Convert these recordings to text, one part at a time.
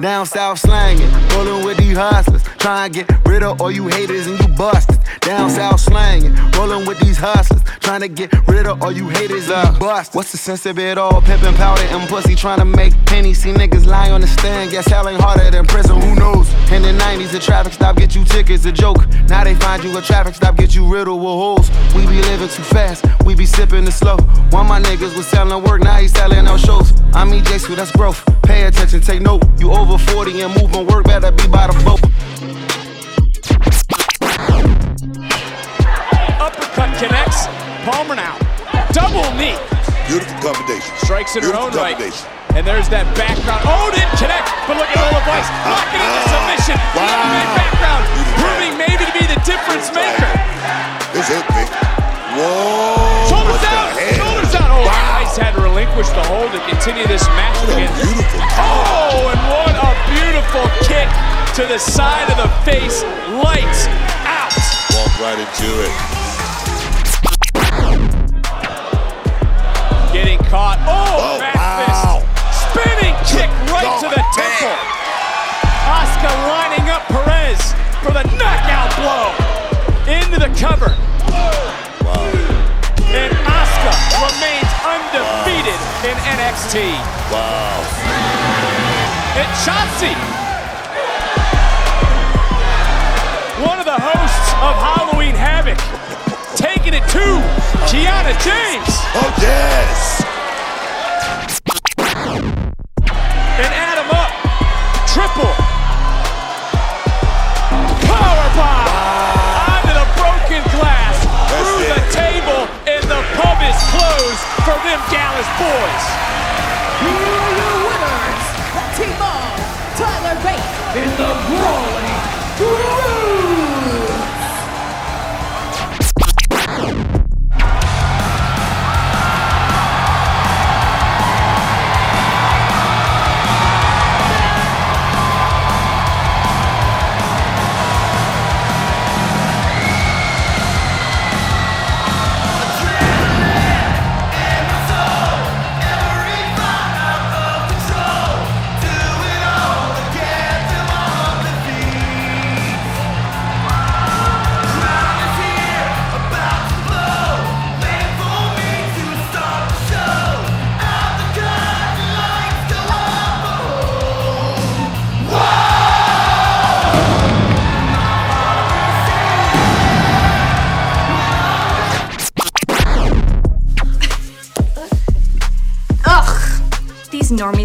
Down south slanging, rolling with these hustlers. Trying to get rid of all you haters and you busted. Down south slanging, rolling with these hustlers. Trying to get rid of all you haters you busted. What's the sense of it all? Pimping powder and pussy trying to make pennies. See niggas lie on the stand. Guess hell ain't harder than prison, who knows? In the 90s, a traffic stop get you tickets, a joke. Now they find you a traffic stop, get you riddled with holes. We be living too fast, we be sipping it slow. One my niggas was selling work, now he's selling out shows. I mean, J Sweet, that's growth. Pay attention, take note. You over 40 and moving work, better be by the boat. Palmer now. Double knee. Beautiful combination. Strikes in her Beautiful own right. And there's that background. Oh, didn't connect. But look at Lola Vice. Ah, Locking into ah. submission. Wow. Background. Proving maybe to be the difference maker. This is big. Whoa. Shoulders out. Shoulders out. Oh, Wow. Vice had to relinquish the hold to continue this match What again. beautiful Oh, and what a beautiful kick to the side of the face. Lights out. Walk right into it. Cover. And Asuka remains undefeated in NXT. Wow. And Shotzi, one of the hosts of Halloween Havoc, taking it to Kiana James. Oh, yes. For them Gallus boys. Here are your winners, the team of Tyler Bate in the Brawling Brutes.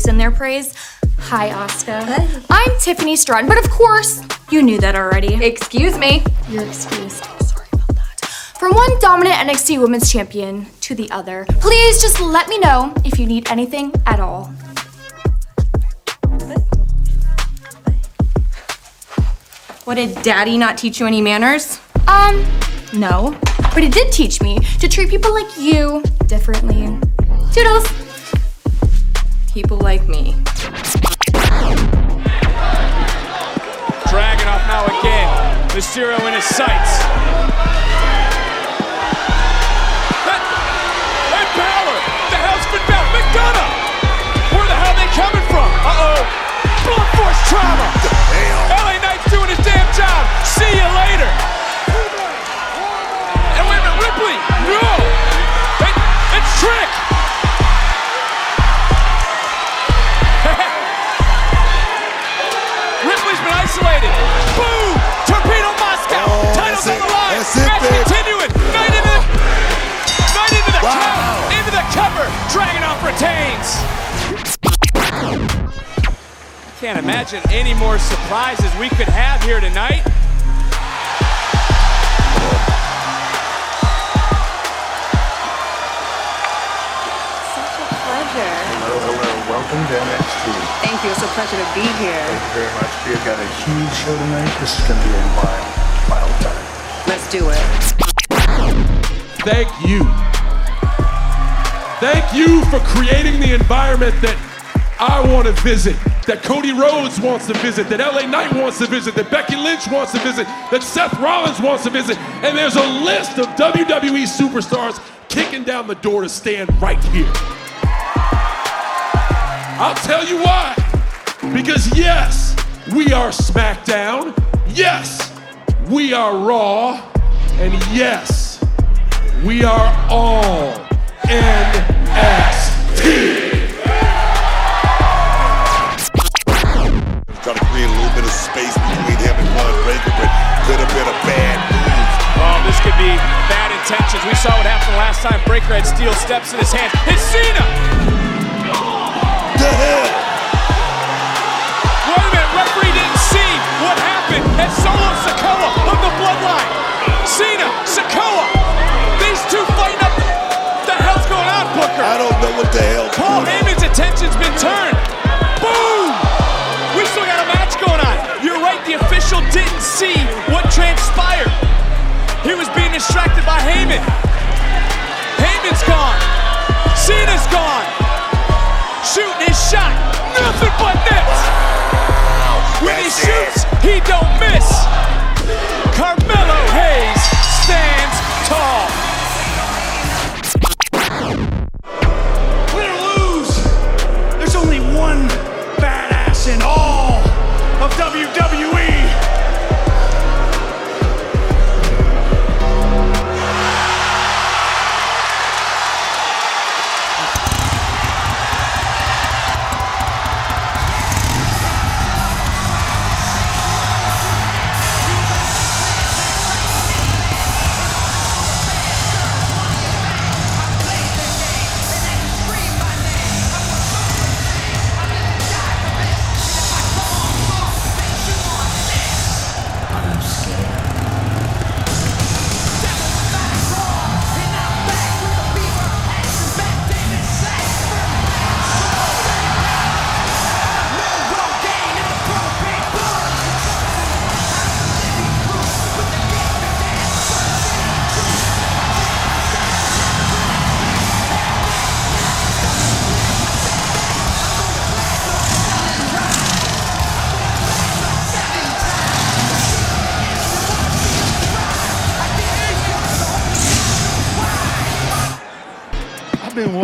praise in their praise. Hi, Oscar. Hi. I'm Tiffany Stratton, but of course, you knew that already. Excuse me. You're excused. Sorry about that. From one dominant NXT Women's Champion to the other, please just let me know if you need anything at all. What did daddy not teach you any manners? Um, no. But it did teach me to treat people like you differently. Toodles! People like me. Dragunov now again. Mysterio in his sights. That, and Balor! The hell's been back? McDonagh! Where the hell are they coming from? Uh-oh! Blunt force trauma! LA Knight's doing his damn job! See you later! And wait a minute, Ripley! Isolated. Boom! Torpedo Moscau. Oh, Titles on the line. That's it, Match continuing. Night into the, night into the Wow. count. Into the cover. Dragunov retains. Can't imagine any more surprises we could have here tonight. Hello. Welcome to NXT. Thank you. It's a pleasure to be here. Thank you very much. We've got a huge show tonight. This is going to be a wild, wild time. Let's do it. Thank you. Thank you for creating the environment that I want to visit, that Cody Rhodes wants to visit, that LA Knight wants to visit, that Becky Lynch wants to visit, that Seth Rollins wants to visit. And there's a list of WWE superstars kicking down the door to stand right here. I'll tell you why. Because yes, we are SmackDown. Yes, we are Raw. And yes, we are all NXT. Trying to create a little bit of space between him and Bron Breakker, but could have been a bad move. Oh, this could be bad intentions. We saw what happened last time. Breakker had steel steps in his hands. It's Cena! The hell? Wait a minute, referee didn't see what happened at Solo Sikoa of the Bloodline. Cena, Sikoa, these two fighting up. The hell's going on, Booker? I don't know what the hell. Paul Heyman's attention's been turned. Boom! We still got a match going on. You're right, the official didn't see what transpired. He was being distracted by Heyman. Heyman's gone. Cena's gone. Shooting his shot. Nothing but nets. When he shoots, he don't miss. Carmelo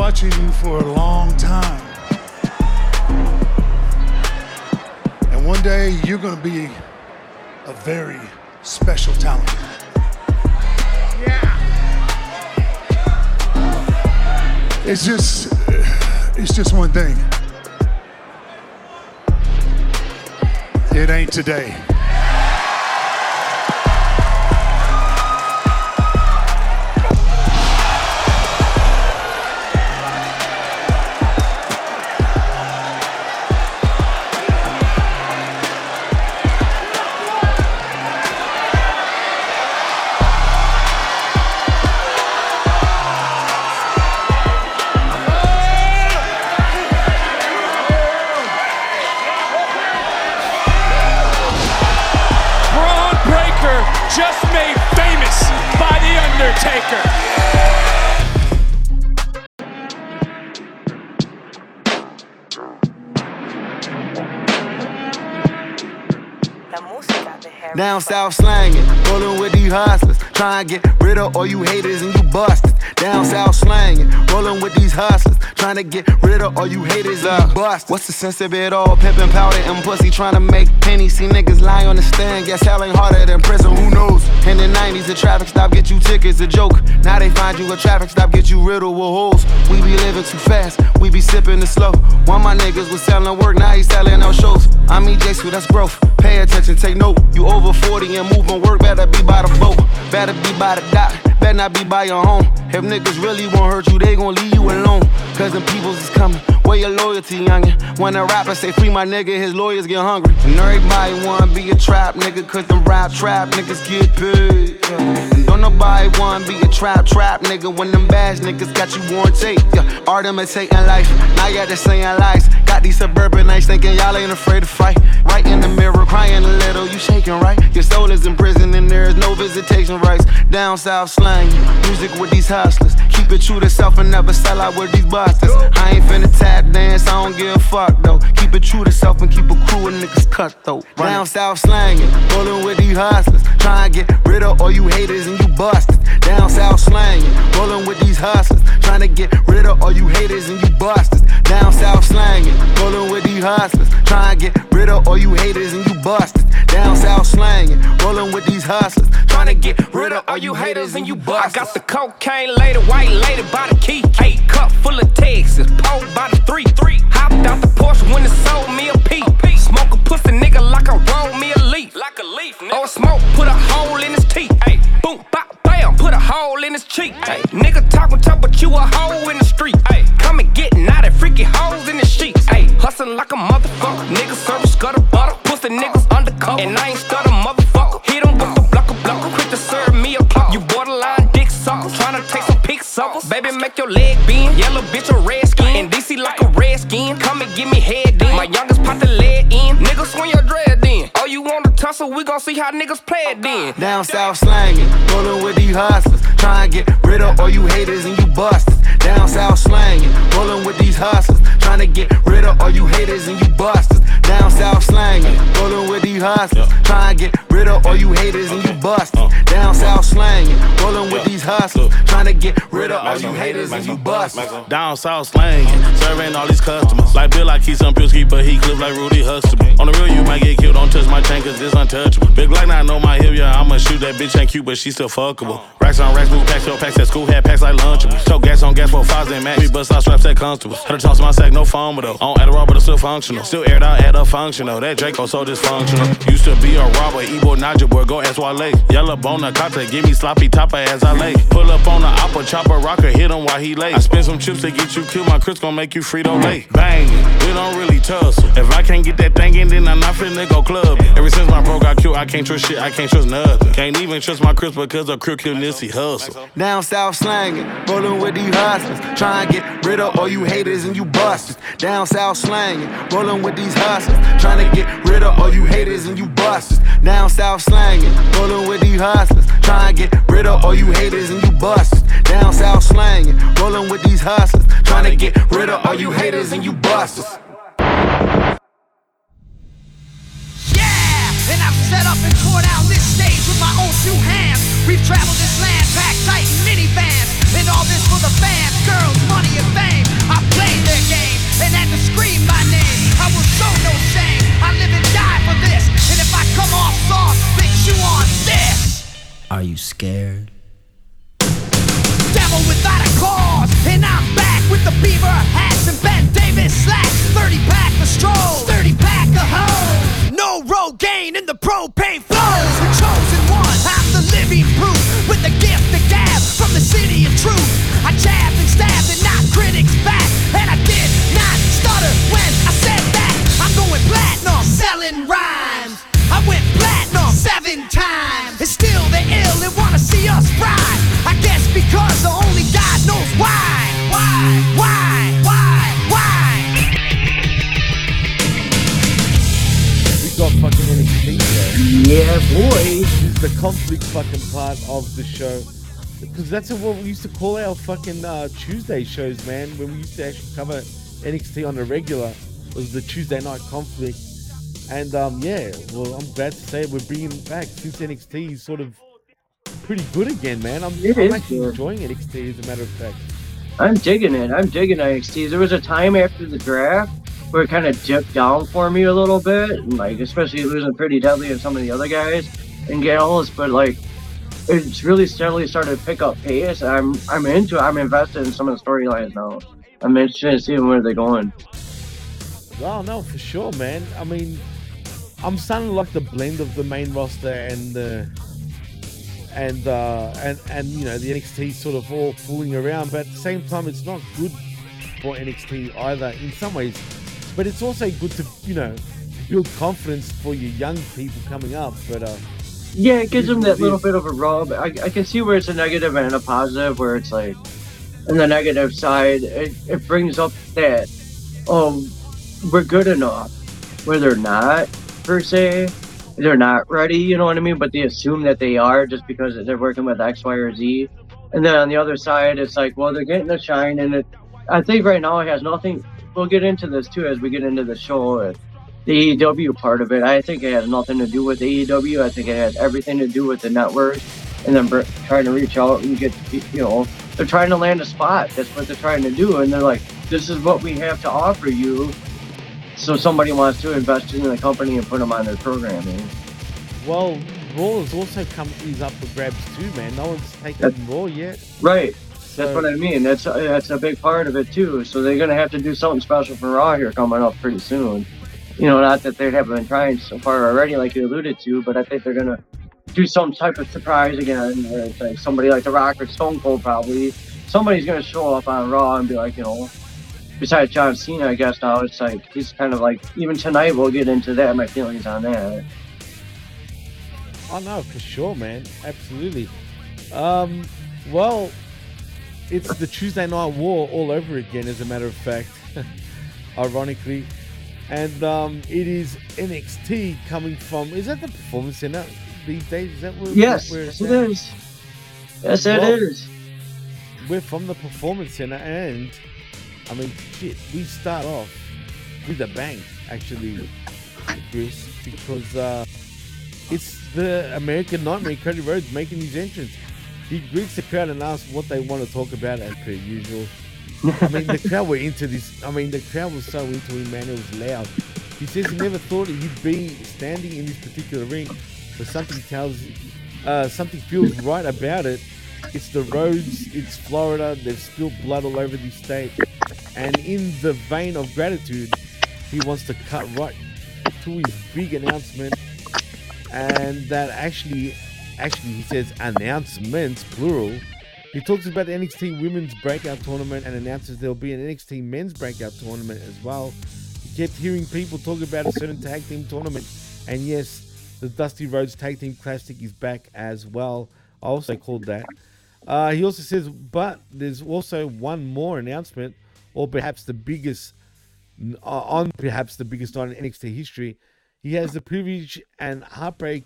watching you for a long time. And one day you're going to be a very special talent. Yeah. It's just, it's just one thing. It ain't today. Just made famous by The Undertaker. Down south slanging, rolling with these hustlers. Try and get rid of all you haters and you busters. Down south slanging, rolling with these hustlers. Trying to get rid of all you haters you busters. What's the sense of it all? Pimping powder and pussy, trying to make pennies. See niggas lie on the stand, guess hell ain't harder than prison. Who knows? In the 90s, the traffic stop get you tickets, a joke. Now they find you a traffic stop, get you riddled with holes. We be living too fast, we be sipping the slow. One of my niggas was selling work, now he selling out shows. I mean, J that's growth. Pay attention, take note. You over 40 and moving work, better be by the boat. Better be by the dock, better not be by your home. If niggas really won't hurt you, they gon' leave you alone. Cause them peoples is coming. Where your loyalty, youngin'? When a rapper say free my nigga, his lawyers get hungry. And everybody wanna be a trap nigga, cause them rap trap niggas get paid. And don't nobody wanna be a trap trap nigga when them bash niggas got you on tape. Yeah. Art imitating life, now y'all just saying lies. Got these suburban nights thinking y'all ain't afraid to fight. Right in the mirror, crying a little, you shaking right? Your soul is in prison and there is no visitation rights. Down south slang, music with these hustlers. Keep it true to self and never sell out with these busters. I ain't finna tap dance, I don't give a fuck though. Keep it true to self and keep a crew of niggas cut though. Down south slanging, rolling with these hustlers. Trying to get rid of all you haters and you busters. Down south slanging, rolling with these hustlers. Trying to get rid of all you haters and you busters. Down south slanging, rolling with these hustlers. Trying to get rid of all you haters and you busters. Down south slanging, rolling with these hustlers. Trying to get rid of all you haters and you busters. I got the cocaine lady, white lady by the key. Eight cup full of Texas, pole how niggas play it then. Down south slanging, rolling with these hustlers. Trying to get rid of all you haters and you busters. Down south slanging, rolling with these hustlers. Trying to get rid of all you haters and you busters. Down south slanging, rolling with these hustlers. Trying to get rid of all you haters and you busters. Down south slanging, rolling with these hustlers. Trying to get rid of all you haters and you busters. Down south slanging, serving all these customers. Like Bill, I keep some Pilsky, but he clip like Rudy Huxtable. On the real, you might get killed, don't touch my chain, cause it's untouchable. Big Glock, I know my hip, yeah, I'ma shoot that bitch, ain't cute, but she still fuckable. Racks on racks, move packs, fill packs at school, had packs like Lunchables. Choke gas on gas for fives and max. We bust out straps at constables. Had to toss my sack, no phone, but though. On Adderall, but it's still functional. Still aired out at a functional. That Draco so dysfunctional. Used to be a robber, Ebo Naja boy, go ask Wale. Yellow bone, a kata, give me sloppy topper as I lay. Pull up on the opera, chopper, rocker, hit him while he lay. I spend some chips to get you killed, my Chris gon' make you Frito late. Bang, we don't really tussle. If I can't get that thing in, then I'm not finna go club. Ever since my bro got killed, I can't trust shit, I can't trust nothing. Can't even trust my Chris because of crookedness, he hustle. Down south slanging, rollin' with these hustlers. Trying to get rid of all you haters and you busters. Down south slanging, rollin' with these hustlers. Trying to get rid of all you haters and you busters. Down south slanging, rollin' with these hustlers. Trying to get rid of all you haters and you busters. Down south slanging, rolling with these hustlers. Trying to get rid of all you haters and you busters. Yeah, and I've set up and tore down this stage with my own two hands. We've traveled this land, packed tight in minivans, and all this for the fans, girls, money, and fame. I played their game and had to scream my name. I will show no shame. I live and die for this, and if I come off soft, then chew on this. Are you scared? Devil without a cause, and I'm back with the beaver hats and Ben Davis slacks. 30 pack of strolls, 30 pack of hoes. No road gain in the propane flows. The chosen one, I'm the living proof with the gift of gab from the city of truth. I jabbed and stabbed and knocked critics back, and I did not stutter when I said that. I'm going platinum, selling rhymes. I went platinum seven times. And still they ill and wanna see us ride. I guess because only God knows why. Why? Why? Why? Why? We got fucking NXT there. Yeah, boy. This is the conflict fucking part of the show. Because that's what we used to call our fucking uh, Tuesday shows, man. When we used to actually cover NXT on a regular, was the Tuesday night conflict. And um, yeah, well, I'm glad to say we're bringing back since NXT sort of pretty good again, man. I'm, It I'm actually good. enjoying NXT as a matter of fact. I'm digging it. I'm digging NXT. There was a time after the draft where it kind of dipped down for me a little bit, and like especially losing Pretty Deadly and some of the other guys and Gals, but like it's really steadily started to pick up pace. I'm I'm into it. I'm invested in some of the storylines now. I'm interested in seeing where they're going. Oh no, for sure, man. I mean, I'm starting to like the blend of the main roster and the and uh, and and you know the NXT sort of all fooling around, but at the same time, it's not good for NXT either in some ways. But it's also good to you know build confidence for your young people coming up. But uh, Yeah, it gives them that little bit of a rub. I, I can see where it's a negative and a positive, where it's like, on the negative side, it, it brings up that, oh, we're good enough, where they're not, per se. They're not ready, you know what I mean? But they assume that they are just because they're working with X, Y, or Z. And then on the other side, it's like, well, they're getting a shine, and it, I think right now it has nothing. We'll get into this too as we get into the show. uh, The AEW part of it, I think it has nothing to do with AEW. I think it has everything to do with the network, and then trying to reach out and get, you know, they're trying to land a spot. That's what they're trying to do, and they're like, this is what we have to offer you. So somebody wants to invest in the company and put them on their programming. Eh? well, Raw has also come is up for grabs too, man. No one's taken Raw yet. Right. So- That's what I mean. That's uh, that's a big part of it too. So they're gonna have to do something special for Raw here coming up pretty soon. You know, not that they haven't been trying so far already, like you alluded to, but I think they're gonna do some type of surprise again. Where it's like somebody like The Rock or Stone Cold probably. Somebody's gonna show up on Raw and be like, you know, besides John Cena, I guess now it's like he's kind of like even tonight we'll get into that. My feelings on that. Oh no, for sure, man. Absolutely. Um, well, it's the Tuesday Night War all over again, as a matter of fact. Ironically, and um, it is NXT coming from. Is that the Performance Center these days? Is that where? Yes, where yes it is. Yes, it Well, is. We're from the Performance Center, and I mean, shit, we start off with a bang, actually, Chris, because uh, it's the American Nightmare, Cody Rhodes, making his entrance. He greets the crowd and asks what they want to talk about, as per usual. I mean, the crowd were into this. I mean, the crowd was so into him, man. It was loud. He says he never thought he'd be standing in this particular ring, but something tells, uh, something feels right about it. It's the roads, it's Florida. They've spilled blood all over the state, and in the vein of gratitude, he wants to cut right to his big announcement, and that actually, actually, he says announcements plural. He talks about the NXT Women's Breakout Tournament and announces there'll be an NXT Men's Breakout Tournament as well. He kept hearing people talk about a certain tag team tournament, and yes, the Dusty Rhodes Tag Team Classic is back as well. Also called that. Uh, he also says, but there's also one more announcement, or perhaps the biggest, uh, on perhaps the biggest night in NXT history. He has the privilege and heartbreak.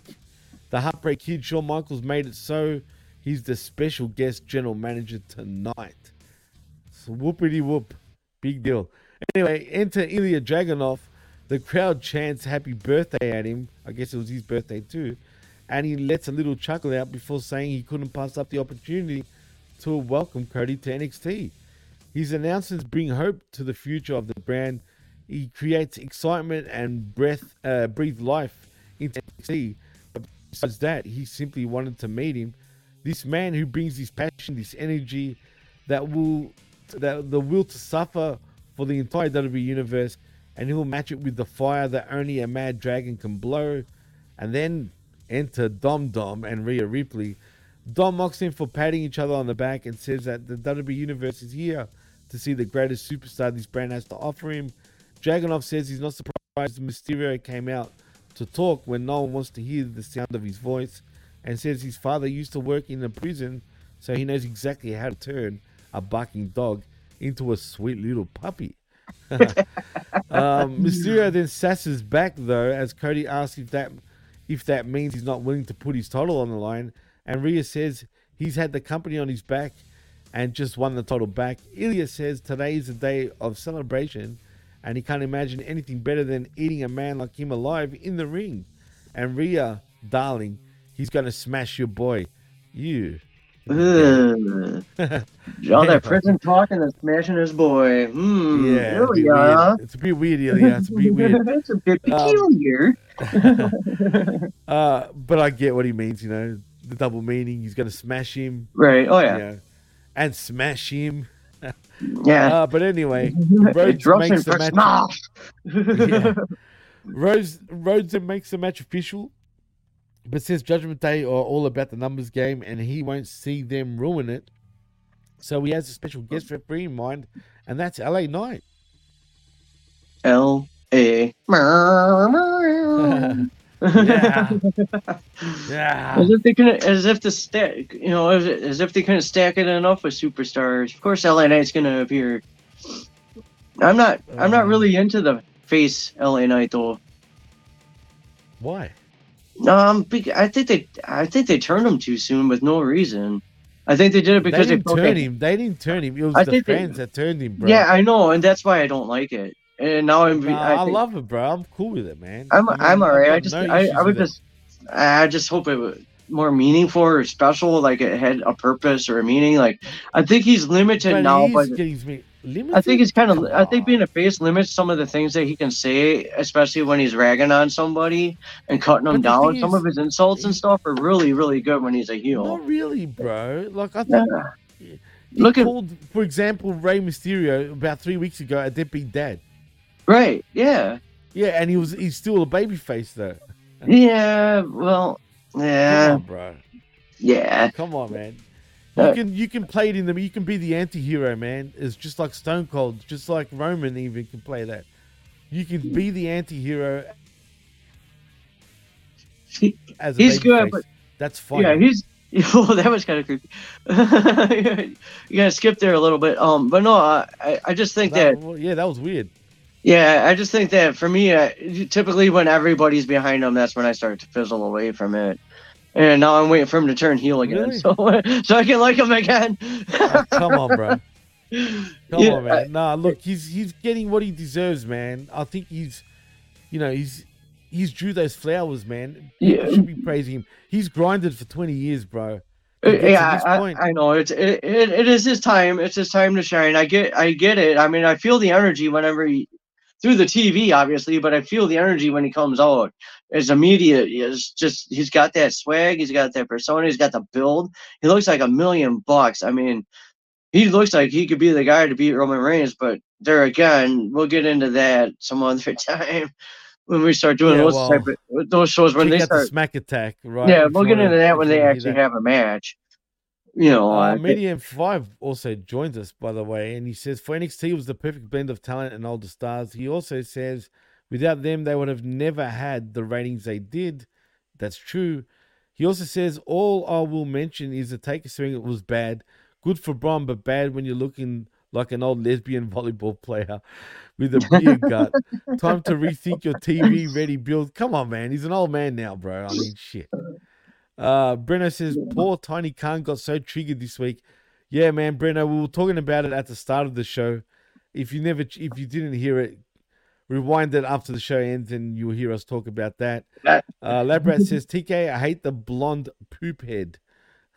The Heartbreak Kid, Shawn Michaels, made it so he's the special guest general manager tonight. So whoopity whoop. Big deal. Anyway, enter Ilya Dragunov. The crowd chants happy birthday at him. I guess it was his birthday too. And he lets a little chuckle out before saying he couldn't pass up the opportunity to welcome Cody to NXT. His announcements bring hope to the future of the brand. He creates excitement and breath, uh, breathe life into NXT. But besides that, he simply wanted to meet him. This man who brings this passion, this energy, that will, that the will to suffer for the entire WWE universe, and he'll match it with the fire that only a mad dragon can blow. And then enter Dom Dom and Rhea Ripley. Dom mocks him for patting each other on the back and says that the WWE Universe is here to see the greatest superstar this brand has to offer him. Dragunov says he's not surprised Mysterio came out to talk when no one wants to hear the sound of his voice and says his father used to work in a prison so he knows exactly how to turn a barking dog into a sweet little puppy. um, Mysterio then sasses back though as Cody asks if that if that means he's not willing to put his title on the line. And Rhea says he's had the company on his back and just won the title back. Ilya says today is a day of celebration and he can't imagine anything better than eating a man like him alive in the ring. And Rhea, darling, he's going to smash your boy. You. Ugh. All that prison talk and then smashing his boy. Hmm. Yeah, it's a bit weird. It's a bit weird, Ilya. It's a bit weird. it's a bit Um, peculiar. uh, but I get what he means, you know, the double meaning. He's going to smash him. Right, oh, yeah. you know, and smash him. Yeah. Uh, but anyway, Rhodes makes the match. yeah. Rhodes, Rhodes makes the match official, but since Judgment Day are all about the numbers game and he won't see them ruin it. So he has a special guest referee in mind, and that's LA Knight. L A. yeah. Yeah. As if they couldn't, as if the stack, you know, as, as if they couldn't stack it enough with superstars. Of course, LA Knight's gonna appear. I'm not, I'm not um, really into the face LA Knight though. Why? Um, I think they, I think they turned him too soon with no reason. I think they did it because they they, didn't felt turn him. They didn't turn him. It was I the think they- fans that turned him, bro. Yeah, I know, and that's why I don't like it. And now I'm, Nah, I I, think- love it, bro. I'm cool with it, man. I'm You know, I'm alright. I just no I, I would with it. just I just hope it was more meaningful or special, like it had a purpose or a meaning. Like I think he's limited But now, he's but I think he's kind of I think being a face limits some of the things that he can say, especially when he's ragging on somebody and cutting them down. Some is- of his insults and stuff are really really good when he's a heel. Not really, bro. Like I think. He Look at- for example, Rey Mysterio about three weeks ago a deadbeat dad. Right? Yeah. Yeah, and he was he's still a baby face though. Yeah. Well. Yeah. Come on, bro. Yeah. Come on, man. You can you can play it in them. You can be the anti-hero, man. It's just like Stone Cold, just like Roman even can play that. You can be the anti-hero as a he's good, but- That's fine. Yeah, he's. Oh, that was kind of creepy. you gotta skip there a little bit. Um, but no, I I- just think that That- well, yeah, that was weird. yeah, I just think that for me, uh, typically when everybody's behind him, that's when I start to fizzle away from it. And now I'm waiting for him to turn heel again, Really? so so I can like him again. Oh, come on, bro. Come Yeah, on, man. Nah, look, he's he's getting what he deserves, man. I think he's, you know, he's he's drew those flowers, man. People Yeah. should be praising him. He's grinded for twenty years, bro. Uh, To get to yeah, I. I know it's it, it, it is his time. It's his time to shine. I get I get it. I mean, I feel the energy whenever he through the TV, obviously, but I feel the energy when he comes out. It's immediate. It's just he's got that swag. He's got that persona. He's got the build. He looks like a million bucks. I mean, he looks like he could be the guy to beat Roman Reigns. But there again, we'll get into that some other time when we start doing Yeah, those well, type of those shows when they out the start. smack attack, right? Yeah, we'll get into that when they actually have a match. You know, Uh, uh, Medium Five also joins us, by the way, and he says for NXT was the perfect blend of talent and older stars. He also says without them, they would have never had the ratings they did. That's true. He also says all I will mention is the Taker swing it was bad, good for Braun, but bad when you're looking like an old lesbian volleyball player with a beer gut. Time to rethink your TV ready build. Come on, man. He's an old man now, bro. I mean, shit. Uh, Breno says, poor Tiny Khan got so triggered this week. Yeah, man, Breno, we were talking about it at the start of the show. If you never, if you didn't hear it, rewind it after the show ends and you'll hear us talk about that. Uh, Labrat says, TK, I hate the blonde poop head.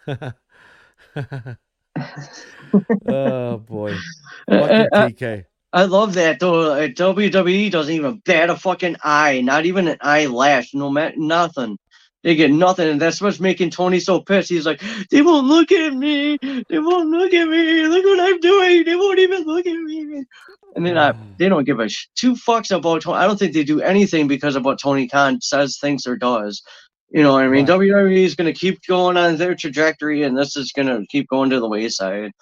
oh, boy. Fucking Uh, uh, TK. I love that though. uh, WWE doesn't even bat a fucking eye, not even an eyelash, no matter nothing. They get nothing, and that's what's making Tony so pissed. He's like, they won't look at me. They won't look at me. Look what I'm doing. They won't even look at me. And then I, they don't give a sh- two fucks about Tony. I don't think they do anything because of what Tony Khan says, thinks, or does. You know what I mean? WWE is going to keep going on their trajectory, and this is going to keep going to the wayside.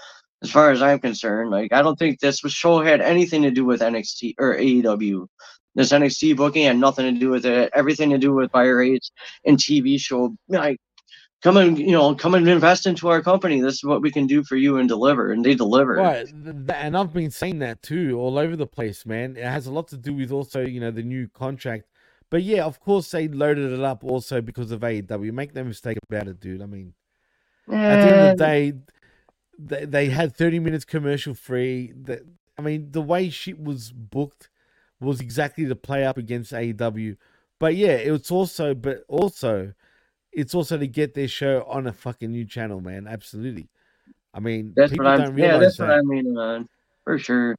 As far as I'm concerned, like I don't think this show had anything to do with NXT or AEW. This NXT booking had nothing to do with it. Everything to do with buyer rates and TV show. Like, come and you know, come and invest into our company. This is what we can do for you and deliver, and they deliver. Right, and I've been saying that too, all over the place, man. It has a lot to do with also, you know, the new contract But yeah, of course they loaded it up also because of AEW. Make no mistake about it, dude. I mean, at the end of the day, they, they had 30 minutes commercial free. The, I mean, the way shit was booked was exactly to play up against AEW. But yeah, it was also, but also, it's also to get their show on a fucking new channel, man. Absolutely. I mean, That's people what don't I'm. realize Yeah, that's that. what I mean, man. For sure.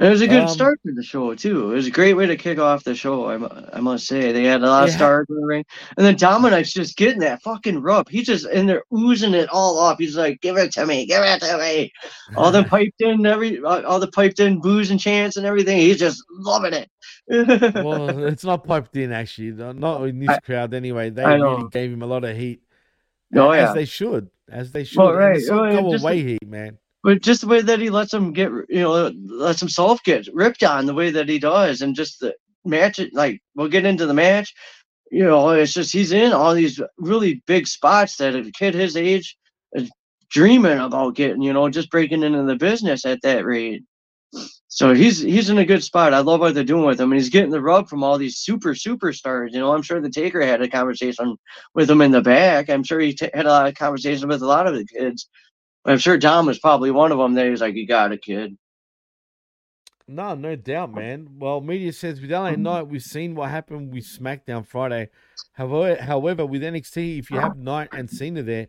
It was a good Um, start to the show too. It was a great way to kick off the show. I, I must say they had a lot of stars in the ring, and then Dominic's just getting that fucking rub. He's just in there oozing it all off. He's like, "Give it to me, give it to me." All the piped in, every all all the piped in booze and chants and everything. He's just loving it. well, it's not piped in actually. No- Not in this crowd anyway. They really gave him a lot of heat. Oh, as yeah. they should, as they should. Well, right. Oh, yeah, go away heat, man. But just the way that he lets him get, you know, lets himself get ripped on the way that he does, and just the match like we'll get into the match. You know, it's just he's in all these really big spots that a kid his age is dreaming about getting. You know, just breaking into the business at that rate. So he's he's in a good spot. I love what they're doing with him, and he's getting the rub from all these super superstars. You know, I'm sure the Taker had a conversation with him in the back. I'm sure he t- had a lot of conversation with a lot of the kids. I'm sure Tom was probably one of them. That he's like, "You got a kid." No, no doubt, man. Well, media says with LA mm-hmm. Knight, we've seen what happened with SmackDown Friday. However, however, with NXT, if you have Knight and Cena there,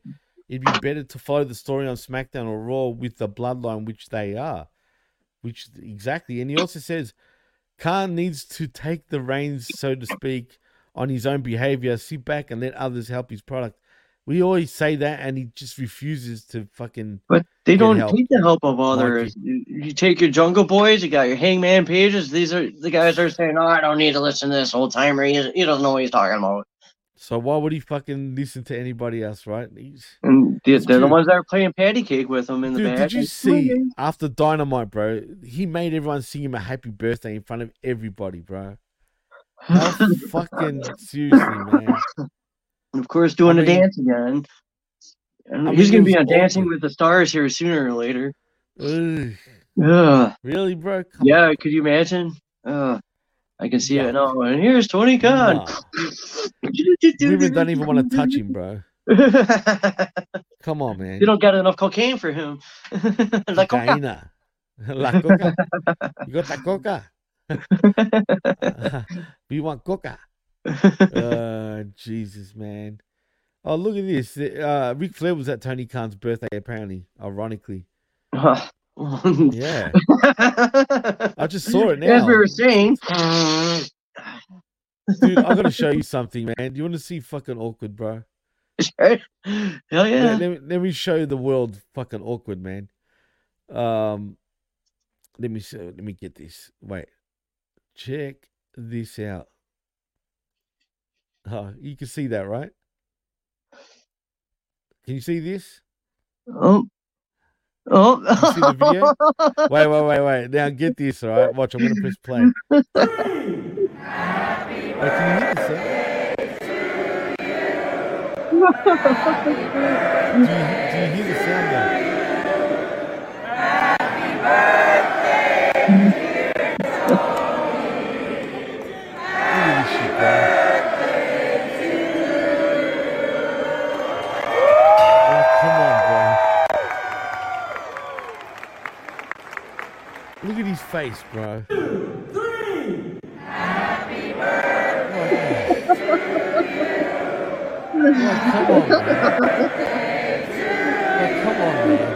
it'd be better to follow the story on SmackDown or Raw with the bloodline, which they are. Which exactly, and he also says Khan needs to take the reins, so to speak, on his own behavior. Sit back and let others help his product. We always say that, and he just refuses to fucking. But they don't help. take the help of others. You, you take your Jungle Boys. You got your Hangman Pages. These are the guys that are saying, "Oh, I don't need to listen to this old timer. He, he doesn't know what he's talking about." So why would he fucking listen to anybody else, right? He's, And they- It's they're the ones that are playing patty cake with him in the Dude, back. did you see after Dynamite, bro? He made everyone sing him a happy birthday in front of everybody, bro. How fucking seriously, man. And of course, doing I the mean- dance again. I he's mean, gonna be on Dancing with the Stars here sooner or later. Ugh. Ugh. Really, bro? Come Yeah, could you imagine? Uh, I can see it now. And here's Tony Khan. Women don't even want to touch him, bro. Come on, man. You don't got enough cocaine for him. La coca. La coca. You got la coca? you want coca? Uh, Jesus, man. Oh, look at this. Uh, Ric Flair was at Tony Khan's birthday, apparently, ironically. Yeah. I just saw it now. As we were saying. Dude, I gotta show you something, man. Do you want to see fucking awkward, bro? Hell yeah. Let, let me, let me show the world fucking awkward, man. Um, let me show, let me get this. Wait, check this out. Oh, you can see that, right? Can you see this? Oh. Oh. See the video? wait, wait, wait, wait. Now get this, all right? Watch, I'm gonna press play. Wait, can you hear this? Do you, do you hear the sound though? Bro. Look at his face, bro. Oh, come on, man. Oh, come on, man.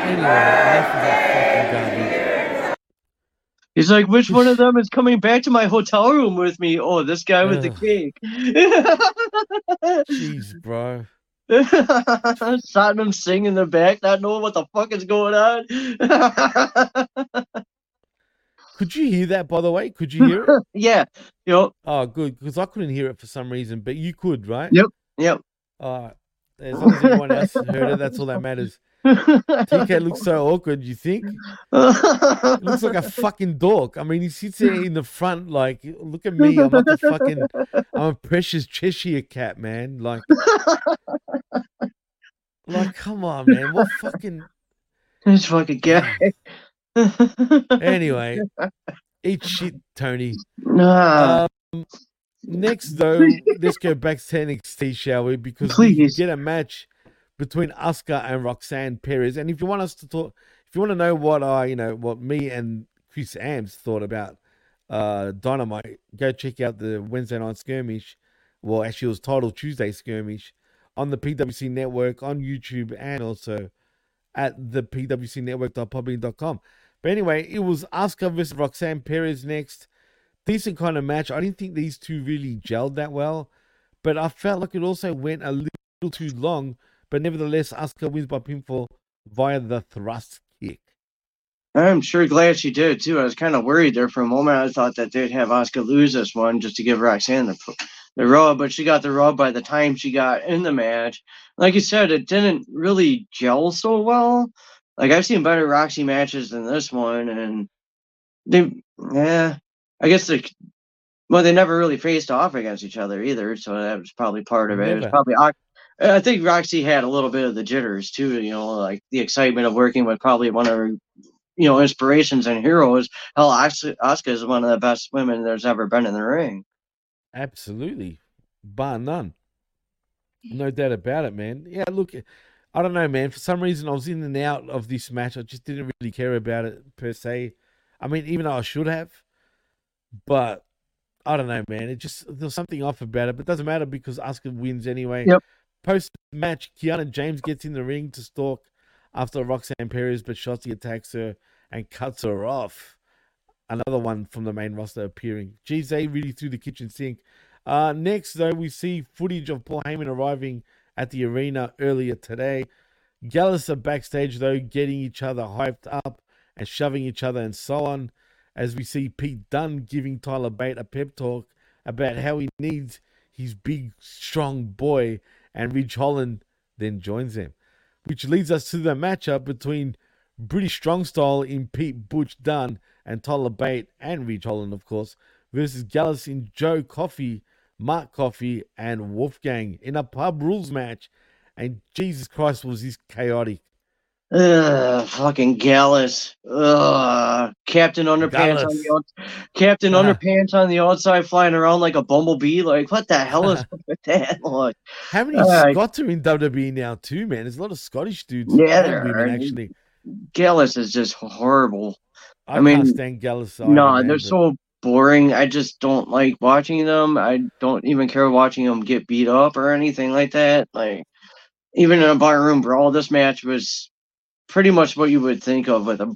Anyway, that fucking garbage. He's like, which one of them is coming back to my hotel room with me? Oh, this guy with the cake. Jeez, bro. Satnam Singh in the back, not knowing what the fuck is going on. Could you hear that, by the way? Could you hear it? yeah. Yep. Oh, good, because I couldn't hear it for some reason, but you could, right? Yep. Yep. All right. As long as everyone else heard it, that's all that matters. TK looks so awkward, you think? He looks like a fucking dork. I mean, he sits there in the front, like, look at me. I'm like a fucking, I'm a precious Cheshire cat, man. Like, like, come on, man. What fucking. This fucking guy. Anyway, eat shit, Tony. Nah. Um, next though, let's go back to NXT, shall we? Because we Please. get a match between Asuka and Roxanne Perez. And if you want us to talk, if you want to know what I, you know, what me and Chris Ambs thought about uh Dynamite, go check out the Wednesday night skirmish. Well, actually, it was titled Tuesday skirmish on the PWC network on YouTube and also at the PWC pwcnetwork.podbean.com. But anyway, it was Asuka versus Roxanne Perez next. Decent kind of match. I didn't think these two really gelled that well, but I felt like it also went a little too long. But nevertheless, Asuka wins by pinfall via the thrust kick. I'm sure glad she did too. I was kind of worried there for a moment. I thought that they'd have Asuka lose this one just to give Roxanne the the rub, but she got the rub by the time she got in the match. Like you said, it didn't really gel so well. Like I've seen better Roxy matches than this one, and they, yeah, I guess they, well, they never really faced off against each other either, so that was probably part of it. It was probably Uh, I think Roxy had a little bit of the jitters too, you know, like the excitement of working with probably one of her, you know, inspirations and heroes. Hell, Asuka Asuka is one of the best women there's ever been in the ring. Absolutely, bar none. No doubt about it, man. Yeah, look, I don't know, man. For some reason, I was in and out of this match. I just didn't really care about it per se. I mean, even though I should have, but I don't know, man. It just there's something off about it, but it doesn't matter because Asuka wins anyway. Yep. Post match, Kiana James gets in the ring to stalk after Roxanne Perez, but Shotzi attacks her and cuts her off. Another one from the main roster appearing. Geez, they really threw the kitchen sink. Uh, next, though, we see footage of Paul Heyman arriving at the arena earlier today. Gallus are backstage, though, getting each other hyped up and shoving each other and so on. As we see Pete Dunne giving Tyler Bate a pep talk about how he needs his big, strong boy, and Ridge Holland then joins them. Which leads us to the matchup between British Strong Style in Pete Butch Dunne and Tyler Bate and Ridge Holland, of course, versus Gallus in Joe Coffey, Mark Coffey, and Wolfgang in a pub rules match. And Jesus Christ, was this chaotic. Ugh, fucking Gallus. Ugh, Captain Underpants on the out- Captain Ah. Underpants on the outside, flying around like a bumblebee. Like, what the hell is with that? Like, How many Uh, Scots are in WWE now, too, man? There's a lot of Scottish dudes Yeah, there are. actually. Gallus is just horrible. I, I mean, stand Gallus. no, man, they're but- so boring. I just don't like watching them. I don't even care watching them get beat up or anything like that. Like, even in a barroom brawl, this match was pretty much what you would think of with a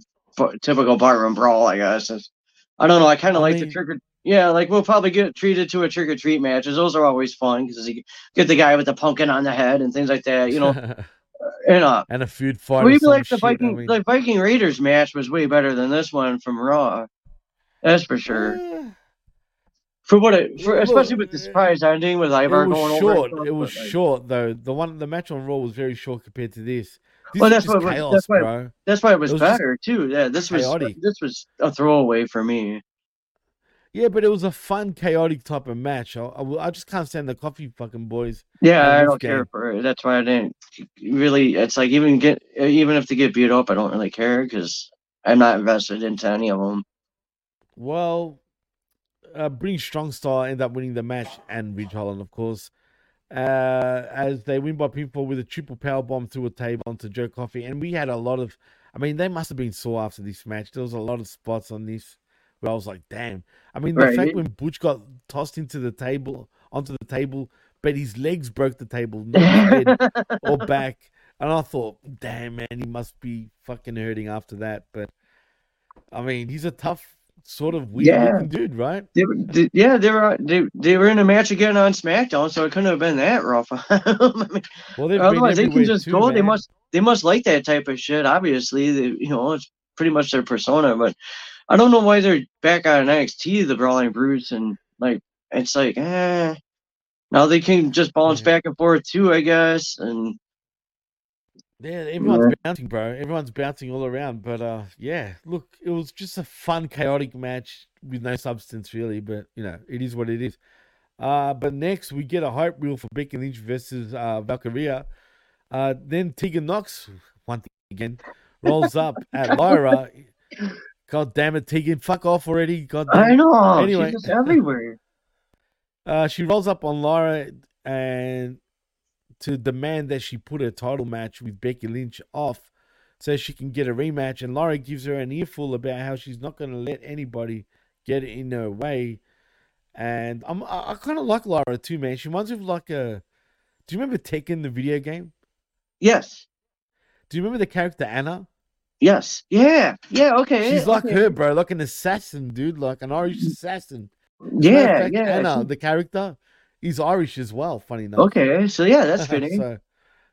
typical barroom brawl. I guess. It's, I don't know. I kind of like the mean- trick or yeah, like we'll probably get treated to a trick or treat matches. Those are always fun because you get the guy with the pumpkin on the head and things like that. You know, and uh, and a food fight. well, or even some like the shit, I Viking, mean- the Viking Raiders match was way better than this one from Raw. That's for sure. For what it, for especially with the surprise ending with it Ivar going short. over. It was short though. The one, the match on Raw was very short compared to this. This Well, that's what chaos, that's why bro. that's why it was, It was better too. Yeah, this was this was a throwaway for me. Yeah, but it was a fun, chaotic type of match. I, I, I just can't stand the Coffey fucking boys. Yeah, I don't Wolfgang. care for it. That's why I didn't really. It's like even get even if they get beat up, I don't really care because I'm not invested into any of them. Well, uh, Bring Strong Style end up winning the match, and Ridge Holland, of course, uh, as they win by pinfall with a triple power bomb through a table onto Joe Coffey. And we had a lot of, I mean, they must have been sore after this match. There was a lot of spots on this where I was like, damn. I mean, the Right. fact when Butch got tossed into the table, onto the table, but his legs broke the table, not head or back. And I thought, damn, man, he must be fucking hurting after that. But I mean, he's a tough, sort of weird Yeah. dude, right? They, they- yeah, they were they, they were in a match again on SmackDown, so it couldn't have been that rough. I mean, Well, otherwise they can just too, go. They must they must like that type of shit. Obviously, they, you know it's pretty much their persona. But I don't know why they're back on NXT, the Brawling Brutes, and like it's like eh. Now they can just bounce back and forth too, I guess. And Yeah, everyone's Yeah. bouncing, bro. Everyone's bouncing all around. But uh, yeah, look, it was just a fun, chaotic match with no substance, really. But you know, it is what it is. Uh, but next we get a hype reel for Becky Lynch versus uh, Valkyria. Uh, then Tegan Knox, once again, rolls up at Lyra. God damn it, Tegan, fuck off already. God damn It. I know Anyway, she's just everywhere. Uh, she rolls up on Laura and to demand that she put her title match with Becky Lynch off so she can get a rematch. And Laura gives her an earful about how she's not going to let anybody get in her way. And I'm, I, I kind of like Laura too, man. She reminds me of like a. Do you remember Tekken, the video game? Yes. Do you remember the character Anna? Yes. Yeah. Yeah. Okay. She's yeah, like okay. her, bro, like an assassin, dude, like an Irish assassin. As a matter of Yeah. fact, Yeah. Anna, the character, is Irish as well. Funny enough. Okay. So yeah, that's fitting. so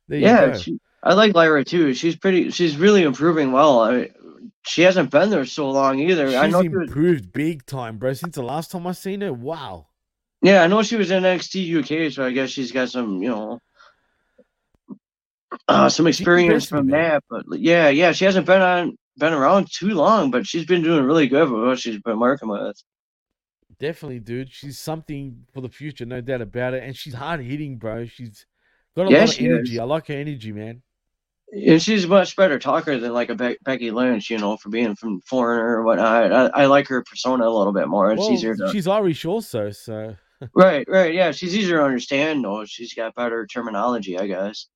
yeah. She, I like Lyra too. She's pretty. She's really improving well. I mean, she hasn't been there so long either. I She's know. She was, improved big time, bro. Since the last time I seen her, wow. yeah, I know she was in NXT UK, so I guess she's got some, you know, uh, some experience from that. But yeah, yeah, she hasn't been on been around too long, but she's been doing really good with what she's been working with. Definitely, dude. She's something for the future, no doubt about it. And she's hard hitting, bro. She's got a Yeah, lot of energy. is. I like her energy, man. And she's a much better talker than like a Be- Becky Lynch, you know, for being from Foreigner or whatnot. I, I like her persona a little bit more. It's Well, easier to. she's Irish also, so Right, right, yeah. She's easier to understand, though. She's got better terminology, I guess.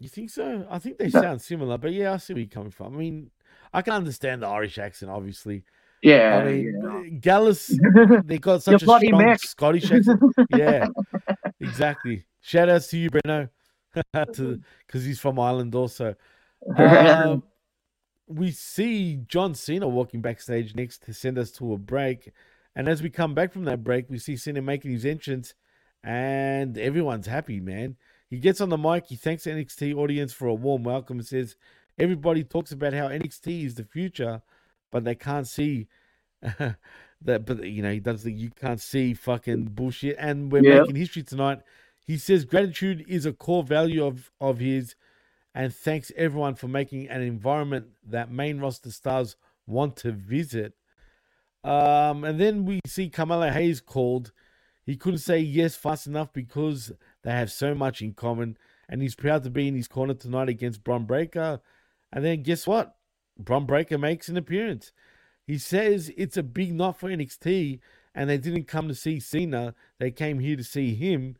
you think so? I think they sound similar, but yeah, I see where you're coming from. I mean, I can understand the Irish accent, obviously. Yeah, I mean, you know. Gallus, they got such a strong Mick. Scottish accent. Yeah, exactly. Shout outs to you, Breno, because he's from Ireland also. Uh, we see John Cena walking backstage next to send us to a break. And as we come back from that break, we see Cena making his entrance, and everyone's happy, man. He gets on the mic, he thanks the NXT audience for a warm welcome and says, Everybody talks about how NXT is the future, but they can't see that. But you know, he does the you can't see fucking bullshit. And we're making history tonight. He says gratitude is a core value of of his, and thanks everyone for making an environment that main roster stars want to visit. Um, and then we see Carmelo Hayes called. He couldn't say yes fast enough because they have so much in common, and he's proud to be in his corner tonight against Bron Breakker. And then guess what? Bron Breakker makes an appearance. He says it's a big night for NXT, and they didn't come to see Cena. They came here to see him.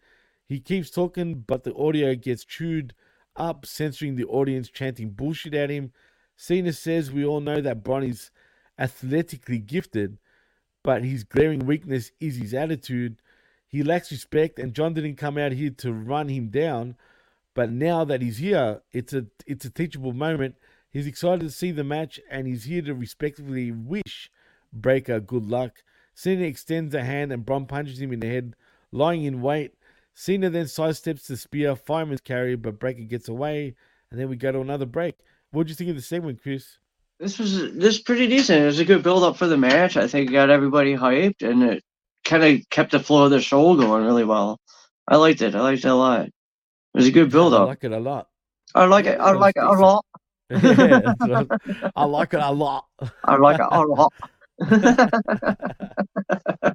He keeps talking, but the audio gets chewed up, censoring the audience, chanting bullshit at him. Cena says we all know that Bron is athletically gifted, but his glaring weakness is his attitude. He lacks respect, and John didn't come out here to run him down. But now that he's here, it's a it's a teachable moment. He's excited to see the match, and he's here to respectfully wish Breakker good luck. Cena extends a hand, and Bron punches him in the head, lying in wait. Cena then sidesteps the spear, fireman's carry, but Breakker gets away, and then we go to another break. What do you think of the segment, Chris? This was this was pretty decent. It was a good build up for the match. I think it got everybody hyped, and it kind of kept the flow of the show going really well. I liked it. I liked it a lot. It was a good build up. I like it a lot. I like it. I like it a lot. Yeah. I like it a lot. I like it a lot.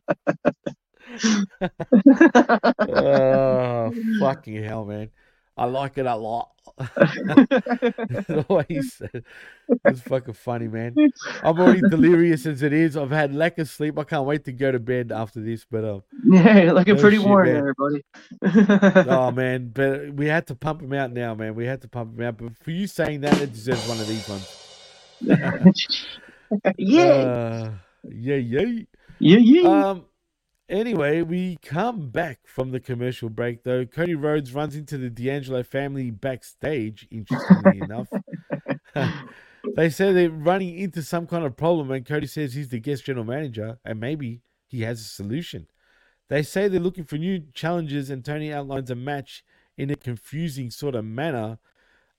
oh, fucking hell, man. I like it a lot. the way he said it. it's fucking funny, man. I'm already delirious as it is. I've had lack of sleep. I can't wait to go to bed after this. But um, Yeah, looking no pretty shit, warm there, buddy. oh man, but we had to pump him out now, man. We had to pump him out. But for you saying that, it deserves one of these ones. yeah. Uh, yeah, yeah. Yeah, yeah. Um. Anyway, we come back from the commercial break though. Cody Rhodes runs into the D'Angelo family backstage. Interestingly enough, they say they're running into some kind of problem, and Cody says he's the guest general manager, and maybe he has a solution. They say they're looking for new challenges, and Tony outlines a match in a confusing sort of manner.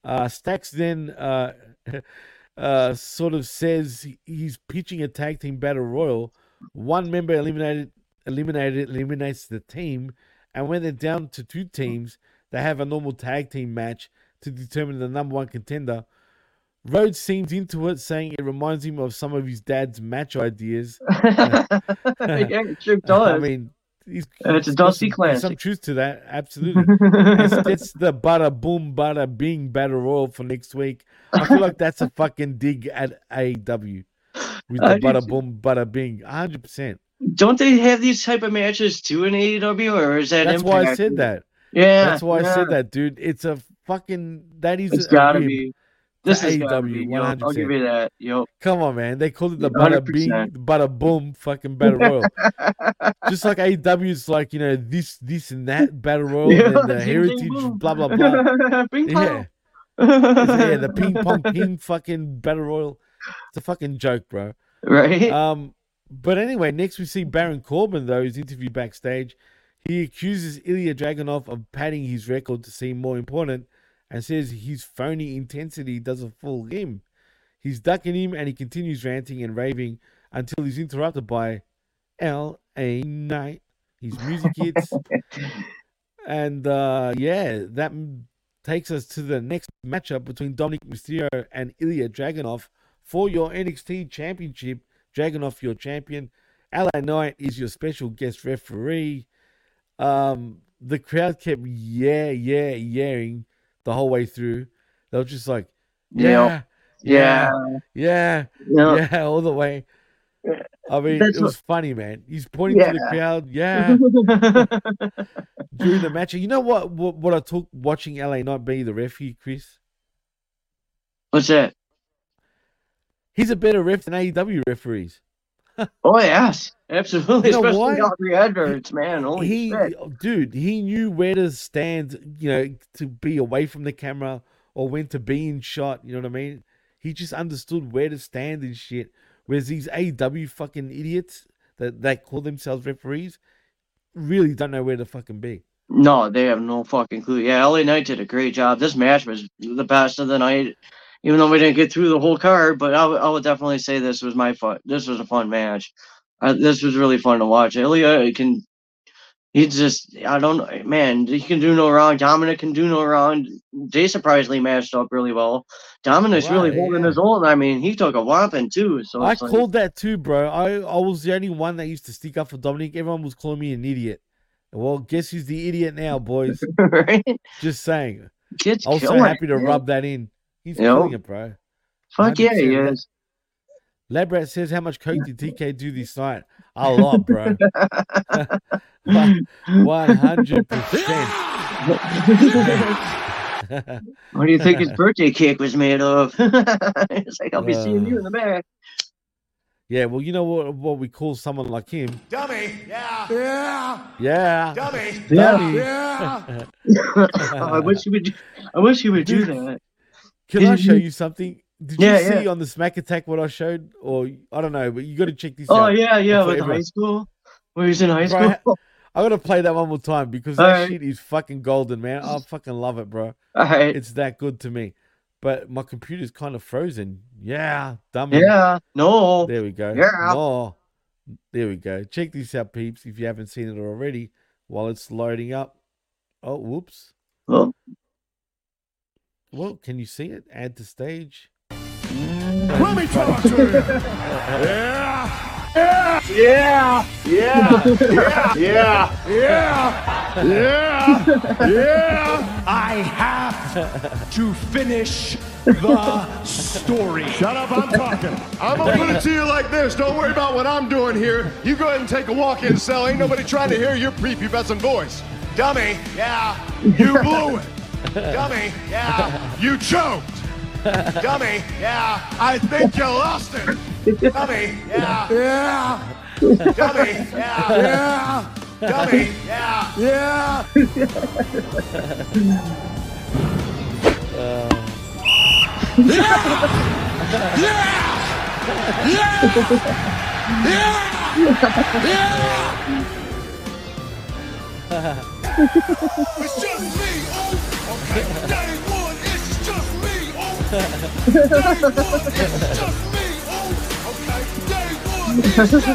Uh, Stacks then uh, uh, sort of says he's pitching a tag team battle royal. One member eliminated, eliminated, eliminates the team, and when they're down to two mm. teams, they have a normal tag team match to determine the number one contender. Rhodes seems into it, saying it reminds him of some of his dad's match ideas. yeah, it sure does. I mean, he's, And it's a Dusty some, there's some truth to that, absolutely. it's, it's the bada boom, bada bing battle royal for next week. I feel like that's a fucking dig at AEW with the bada boom, bada bing, hundred percent. Don't they have these type of matches too in AEW, or is that? That's why I said that. Yeah, That's why I said that, dude. It's a fucking that is It's gotta rib be. This is AEW, be. Yo, I'll give you that. Yo, Come on, man. They called it the butter bing, 100%. butter boom, fucking battle royal. Just like AEW is like you know this, this and that battle royal, Yeah, and the bing, bing, heritage, boom. blah blah blah. Yeah, yeah, the ping pong king fucking battle royal. It's a fucking joke, bro. Right? Um, but anyway, next we see Baron Corbin though. He's interviewed backstage. He accuses Ilya Dragunov of padding his record to seem more important, and says his phony intensity doesn't fool him. He's ducking him, and he continues ranting and raving until he's interrupted by L.A. Knight. His music hits, and uh, yeah, that takes us to the next matchup between Dominic Mysterio and Ilya Dragunov for your NXT Championship. Dragunov, your champion. L.A. Knight is your special guest referee. Um, the crowd kept yeah, yeah, yeahing the whole way through. They were just like, yeah, Yeah. yeah, yeah, Yeah. yeah, all the way. I mean, That's it was funny, man. He's pointing to the crowd, yeah, during the match. You know what? What, what I took watching LA Knight be the referee, Chris? What's that? He's a better ref than AEW referees. Oh yes, absolutely. You know Especially the adverts, man. Holy he, shit. dude, he knew where to stand, you know, to be away from the camera or when to be in shot. You know what I mean? He just understood where to stand and shit. Whereas these AEW fucking idiots that that call themselves referees really don't know where to fucking be. No, they have no fucking clue. Yeah, LA Knight did a great job. This match was the best of the night, even though we didn't get through the whole card. But I would- I would definitely say this was my fun. This was a fun match. Uh, this was really fun to watch. Ilya can, he just, I don't know, man, he can do no wrong. Dominic can do no wrong. They surprisingly matched up really well. Dominic's really Right, holding yeah. his own. I mean, he took a whopping too. So I like- called that too, bro. I, I was the only one that used to stick up for Dominic. Everyone was calling me an idiot. Well, guess who's the idiot now, boys? right? Just saying. Kid's I was so happy to man. rub that in. He's Yep. killing it, bro. Fuck yeah, he 100%. is. Labrat says, "How much coke did TK do this night? A lot, bro. One hundred percent." What do you think his birthday cake was made of? it's like I'll be uh, seeing you in the back. Yeah, well, you know what? What we call someone like him? Dummy. Yeah. Yeah. Yeah, Dummy. Dummy. Yeah. Oh, I wish he would. I wish he would do that. Can I show you- you something? Did Yeah, you see yeah. on the Smack Attack what I showed? Or I don't know, but you got to check this Oh out. Oh, yeah, yeah, with everyone. high school. Where he's in high Bro, school. I gotta play that one more time because that Alright. shit is fucking golden, man. I fucking love it, bro. It's that good to me. But my computer's kind of frozen. Yeah, dummy. Yeah. No. There we go. Yeah. No. There we go. Check this out, peeps, if you haven't seen it already while it's loading up. Oh, whoops. Well, Well, can you see it? Add to stage. Let me talk to you. Yeah. Yeah. Yeah. Yeah. Yeah. Yeah. Yeah. Yeah. Yeah. I have to finish the story. Shut up, I'm talking. I'm gonna put it to you like this. Don't worry about what I'm doing here. You go ahead and take a walk in cell. Ain't nobody trying to hear your prepubescent voice. Dummy. Yeah. You blew it. Dummy. Yeah. You choked. Dummy. Yeah. I think you lost it. Dummy. Yeah. Yeah. Dummy. Yeah. Yeah. Dummy. Yeah. Yeah. Yeah. Yeah. It's just me. Day one, it's just me, oh. Day one, it's just me, oh. Okay. Day one, it's just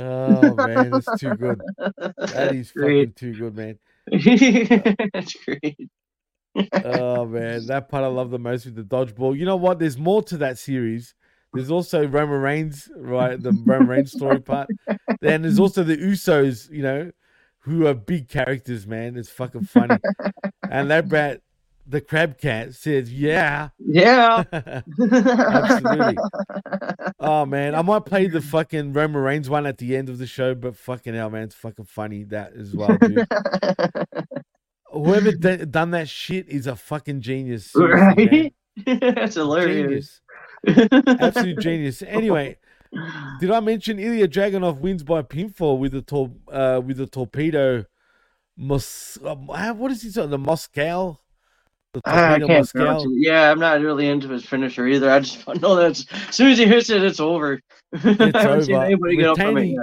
Oh man, that's too good. That is fucking too good, man. That's great. oh man, that part I love the most with the dodgeball. You know what? There's more to that series. There's also Roman Reigns, right? The Roman Reigns story part. Then there's also the Usos, you know, who are big characters, man. It's fucking funny. and that brat the crab cat says, "Yeah, Yeah. absolutely." oh man, I might play the fucking Roman Reigns one at the end of the show, but fucking hell, man, it's fucking funny that as well, dude. Whoever d- done that shit is a fucking genius. right? That's hilarious. Genius. Absolute genius. Anyway, did I mention Ilya Dragunov wins by pinfall with a tor- uh, with a torpedo? Mos- uh, what is he? called? The Moscau. The Ah, I can't it. Yeah, I'm not really into his finisher either. I just know that as soon as he hits it, it's over. I haven't seen over. anybody get up from it Retaining-.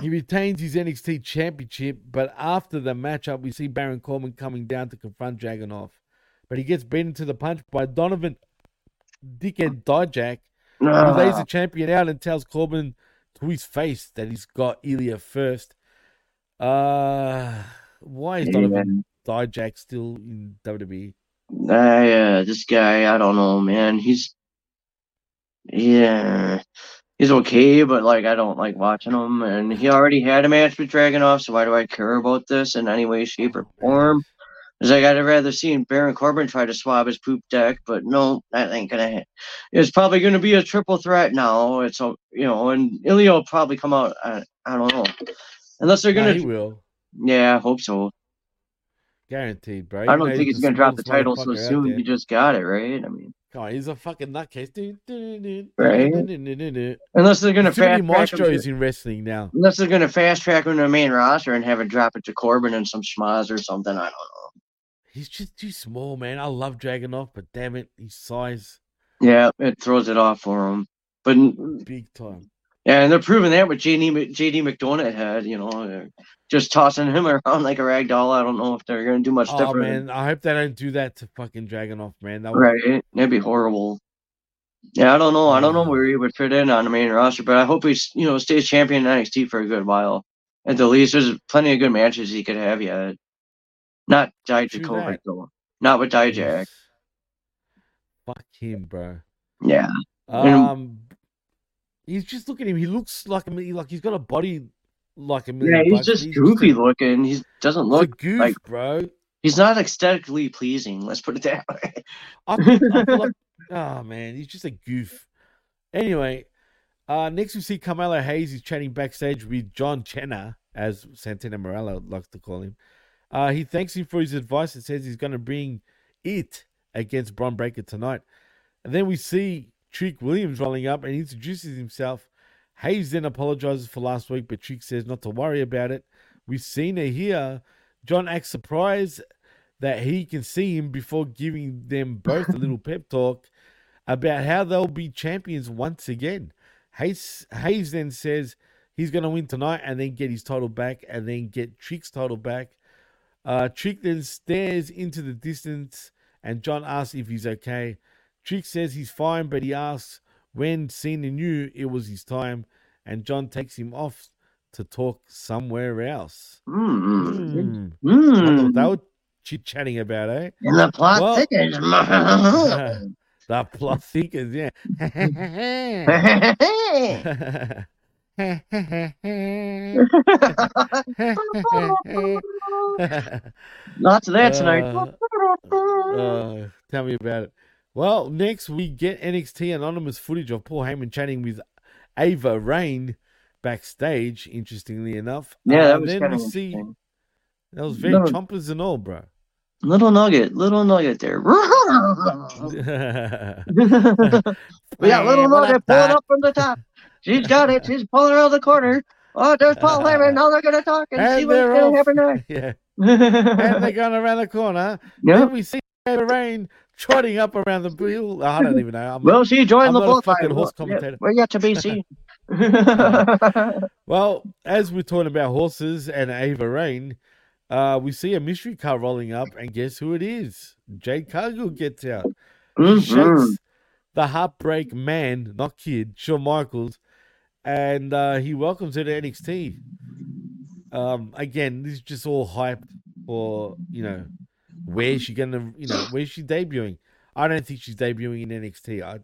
He retains his NXT championship, but after the matchup, we see Baron Corbin coming down to confront Dragunov. But he gets beaten to the punch by Donovan Dickhead Dijak, who lays the champion out and tells Corbin to his face that he's got Ilya first. Uh, why is Donovan Dijak still in? WWE? Ah, yeah, this guy, I don't know, man. He's yeah, he's okay, but like I don't like watching him. And he already had a match with Dragunov, so why do I care about this in any way, shape, or form? It's like I'd rather see Baron Corbin try to swab his poop deck, but no, that ain't gonna. Ha- it's probably gonna be a triple threat now. It's a you know, and Ilya will probably come out. I, I don't know, unless they're gonna. he will. Yeah, I hope so. Guaranteed, bro. I don't think he's he's gonna drop the title so soon. He just got it, right? I mean, Come on, he's a fucking nutcase. Right. Unless they're gonna There's too many fast track him to- in wrestling now. unless they're gonna fast track him to the main roster and have it drop it to Corbin and some schmaz or something. I don't know. He's just too small, man. I love Dragunov, but damn it, his size Yeah, it throws it off for him. But big time. yeah, and they're proving that with JD JD McDonagh had, you know, just tossing him around like a rag doll. I don't know if they're gonna do much Oh different. man, I hope they don't do that to fucking Dragunov, man. That would, Right, that'd be horrible. Yeah, I don't know. I don't know where he would fit in on the main roster, but I hope he's you know stays champion in NXT for a good while. At the least, there's plenty of good matches he could have yet. Not Dijakovic though. Not with Dijak. Fuck him, bro. Yeah. Um, he's just look at him. He looks like a million, like he's got a body like a million. Yeah, he's bucks, just goofy looking. He doesn't he's a look goof, like bro. he's not aesthetically pleasing. Let's put it that way. I feel, I feel like, oh man, he's just a goof. Anyway, uh, next we see Carmelo Hayes. He's chatting backstage with John Chenna, as Santina Marella likes to call him. Uh, he thanks him for his advice and says he's going to bring it against Bron Breakker tonight. And then we see Trick Williams rolling up and introduces himself. Hayes then apologizes for last week, but Trick says not to worry about it. We've seen it here. John acts surprised that he can see him before giving them both a little pep talk about how they'll be champions once again. Hayes, Hayes then says he's going to win tonight and then get his title back and then get Trick's title back. Uh, Trick then stares into the distance and John asks if he's okay. Trick says he's fine, but he asks when Cena knew it was his time and John takes him off to talk somewhere else. Mm. I Mm. they were chit chatting about, eh? And the plot Well- thickens. the plot thickens, yeah. Lots of that tonight. Uh, uh, tell me about it. Well, next we get NXT anonymous footage of Paul Heyman chatting with Ava Raine backstage. Interestingly enough, Yeah, Uh, that was then kind we of see interesting. that was very No. chompers and all, bro. Little nugget, little nugget there. we got little Man, what nugget up, pulling up from the top. She's got it. She's pulling around the corner. Oh, there's Paul Heyman. Now they're gonna talk and, see what's gonna happen next. Yeah. and they're going around the corner. Yeah. We see Raine trotting up around the wheel. I don't even know. I'm, Well, she joined I'm the bullfight. fucking horse commentator. We're yet to be seen. Well, as we're talking about horses and Ava Raine, uh, we see a mystery car rolling up, and guess who it is? Jade Cargill gets out. Mhm. shakes the heartbreak man, not kid, Shawn Michaels, and uh, he welcomes her to NXT. Um, again, this is just all hype for you know where's she gonna, you know, where's she debuting? I don't think she's debuting in NXT. I,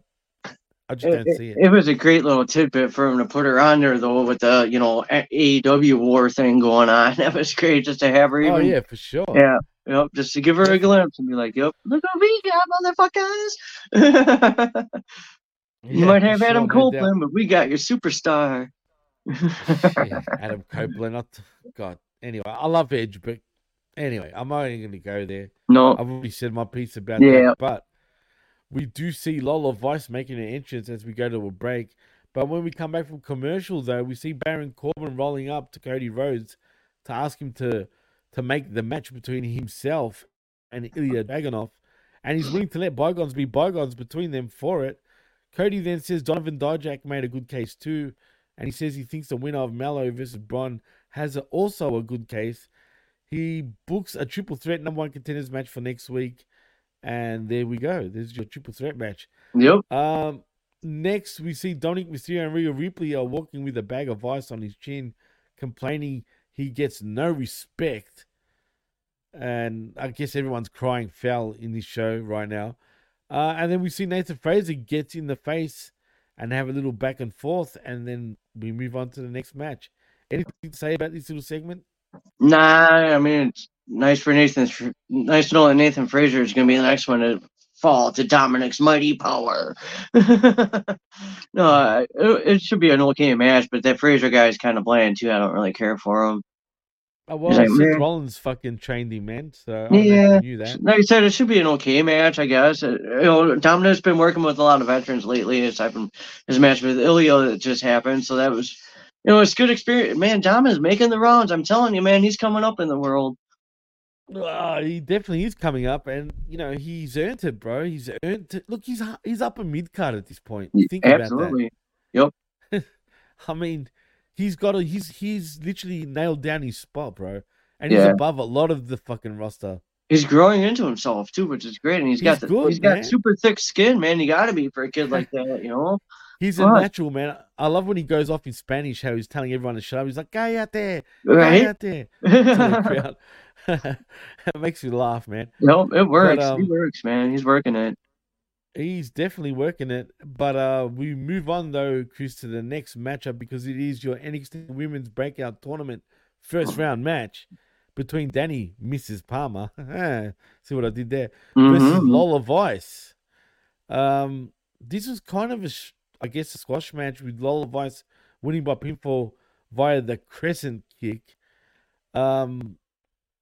I just don't see it. it was a great little tidbit for him to put her on there, though, with the you know AEW war thing going on. That was great just to have her. Even, Oh yeah, for sure. Yeah, Yep, just to give her a glimpse and be like, "Yep, look what we got, motherfuckers." you Yeah, might have sure, Adam. Copeland, but we got your superstar. Yeah, Adam Copeland. Not God. Anyway, I love Edge, but anyway, I'm only going to go there. No. I've already said my piece about Yeah. that. But we do see Lola Vice making an entrance as we go to a break. But when we come back from commercial, though, we see Baron Corbin rolling up to Cody Rhodes to ask him to to make the match between himself and Ilya Dragunov, and he's willing to let bygones be bygones between them for it. Cody then says Donovan Dijak made a good case too, and he says he thinks the winner of Mallow versus Bron has a, also a good case. He books a triple threat number one contenders match for next week, and there we go. There's your triple threat match. Yep. Um, next we see Dominic Mysterio and Rhea Ripley are walking with a bag of ice on his chin, complaining he gets no respect. And I guess everyone's crying foul in this show right now. Uh, and then we see Nathan Frazer gets in the face and have a little back and forth, and then we move on to the next match. Anything to say about this little segment? Nah, I mean it's nice for Nathan. Nice to know that Nathan Frazer is going to be the next one to fall to Dominic's mighty power. no, it, it should be an okay match, but that Frazer guy is kind of bland too. I don't really care for him. Oh, well, He's like, Seth "Man." Rollins fucking trained him, man. So I don't know if Yeah, you knew that. like I said, it should be an okay match, I guess. Uh, You know, Dominic's been working with a lot of veterans lately, aside from his match with Ilya that just happened. So that was, you know, it's good experience. Man, Dominic's making the rounds. I'm telling you, man, he's coming up in the world. Uh, he definitely is coming up, and you know he's earned it, bro. He's earned it. Look, he's he's up a mid card at this point. Think Absolutely. About that. Yep. I mean, he's got a he's he's literally nailed down his spot, bro, and he's Yeah. above a lot of the fucking roster. He's growing into himself too, which is great. And he's got He's the, good, he's got man. super thick skin, man. You got to be for a kid like that, you know. He's a natural man. I love when he goes off in Spanish, how he's telling everyone to shut up. He's like, "Guy out there, Right? out there." to the crowd. it makes me laugh, man. No, it works. um, he works, man. He's working it. He's definitely working it. But uh we move on though, Chris, to the next matchup because it is your NXT Women's Breakout Tournament first round match between Dani Mrs. Palmer. See what I did there? Versus Mhm. Lola Vice. Um this was kind of a, I guess a squash match with Lola Vice winning by pinfall via the crescent kick. Um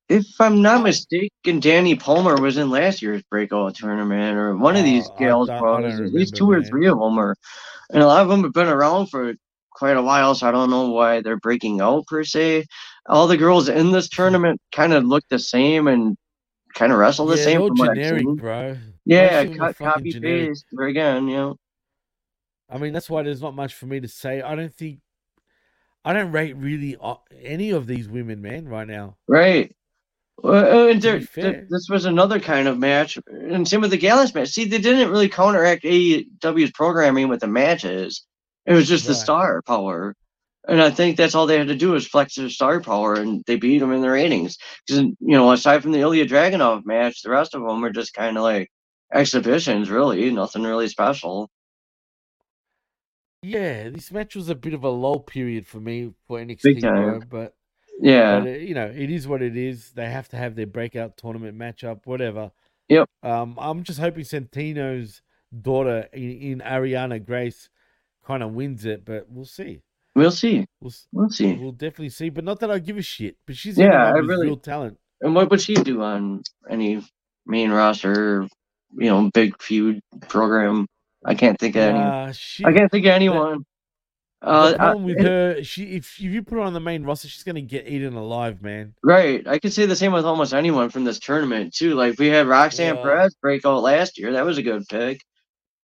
If I'm not mistaken, Dani Palmer was in last year's breakout tournament, or one of these Oh, I gals don't- I was. don't At least two or man. three of them are, and a lot of them have been around for quite a while. So I don't know why they're breaking out per se. All the girls in this tournament kind of look the same and kind of wrestle the yeah, same. all generic, bro. Yeah, of them are cut, copy, generic. paste. Again, you know. I mean, that's why there's not much for me to say. I don't think, I don't rate really uh, any of these women, man, right now. Right. Well, uh, and there, th- this was another kind of match, and same with the Gallus match. See, they didn't really counteract AEW's programming with the matches. It was just the star power, and I think that's all they had to do was flex their star power, and they beat them in the ratings. Because you know, aside from the Ilya Dragunov match, the rest of them were just kind of like exhibitions, really, nothing really special. Yeah, this match was a bit of a lull period for me for NXT, bro, but Yeah. but, uh, you know, it is what it is. They have to have their breakout tournament matchup, whatever. Yep. Um, I'm just hoping Santino's daughter in, in Arianna Grace kind of wins it, but we'll see. We'll see. We'll, We'll see. We'll definitely see. But not that I give a shit. But she's Yeah, I really- real talent. And what would she do on any main roster, you know, big feud program? I can't think of any. Uh, she, I can't think of anyone. Uh, the problem with and- her, she if, if you put her on the main roster, she's gonna get eaten alive, man. Right. I could say the same with almost anyone from this tournament too. Like we had Roxanne Yeah. Perez break out last year. That was a good pick.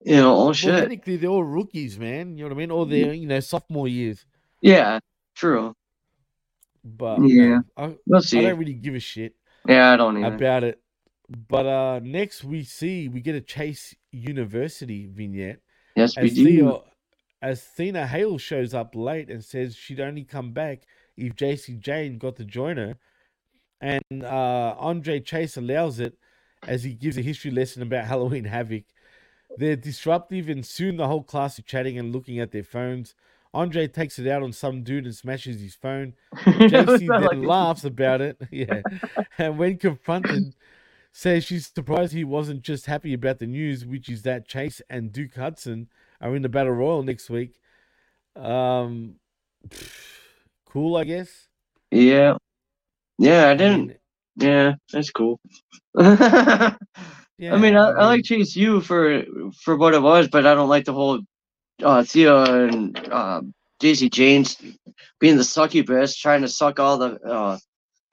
You know, oh Well, shit. technically, they're all rookies, man. You know what I mean? Or they're you know sophomore years. Yeah, true. But Yeah, know, I, we'll see. I don't really give a shit Yeah, I don't either. about it. But uh next we see we get a Chase University vignette. Yes, we do. Theo, as Thena Hale shows up late and says she'd only come back if Jacy Jayne got to join her. And uh, Andre Chase allows it as he gives a history lesson about Halloween Havoc. They're disruptive, and soon the whole class is chatting and looking at their phones. Andre takes it out on some dude and smashes his phone. JC then like- laughs about it. Yeah. and when confronted, says she's surprised he wasn't just happy about the news, which is that Chase and Duke Hudson are in the Battle Royal next week. Um, cool, I guess. Yeah. Yeah, I didn't. Yeah, that's cool. yeah, I mean, I, I like Chase U for for what it was, but I don't like the whole uh, Thea and uh, Daisy James being the succubus, trying to suck all the uh,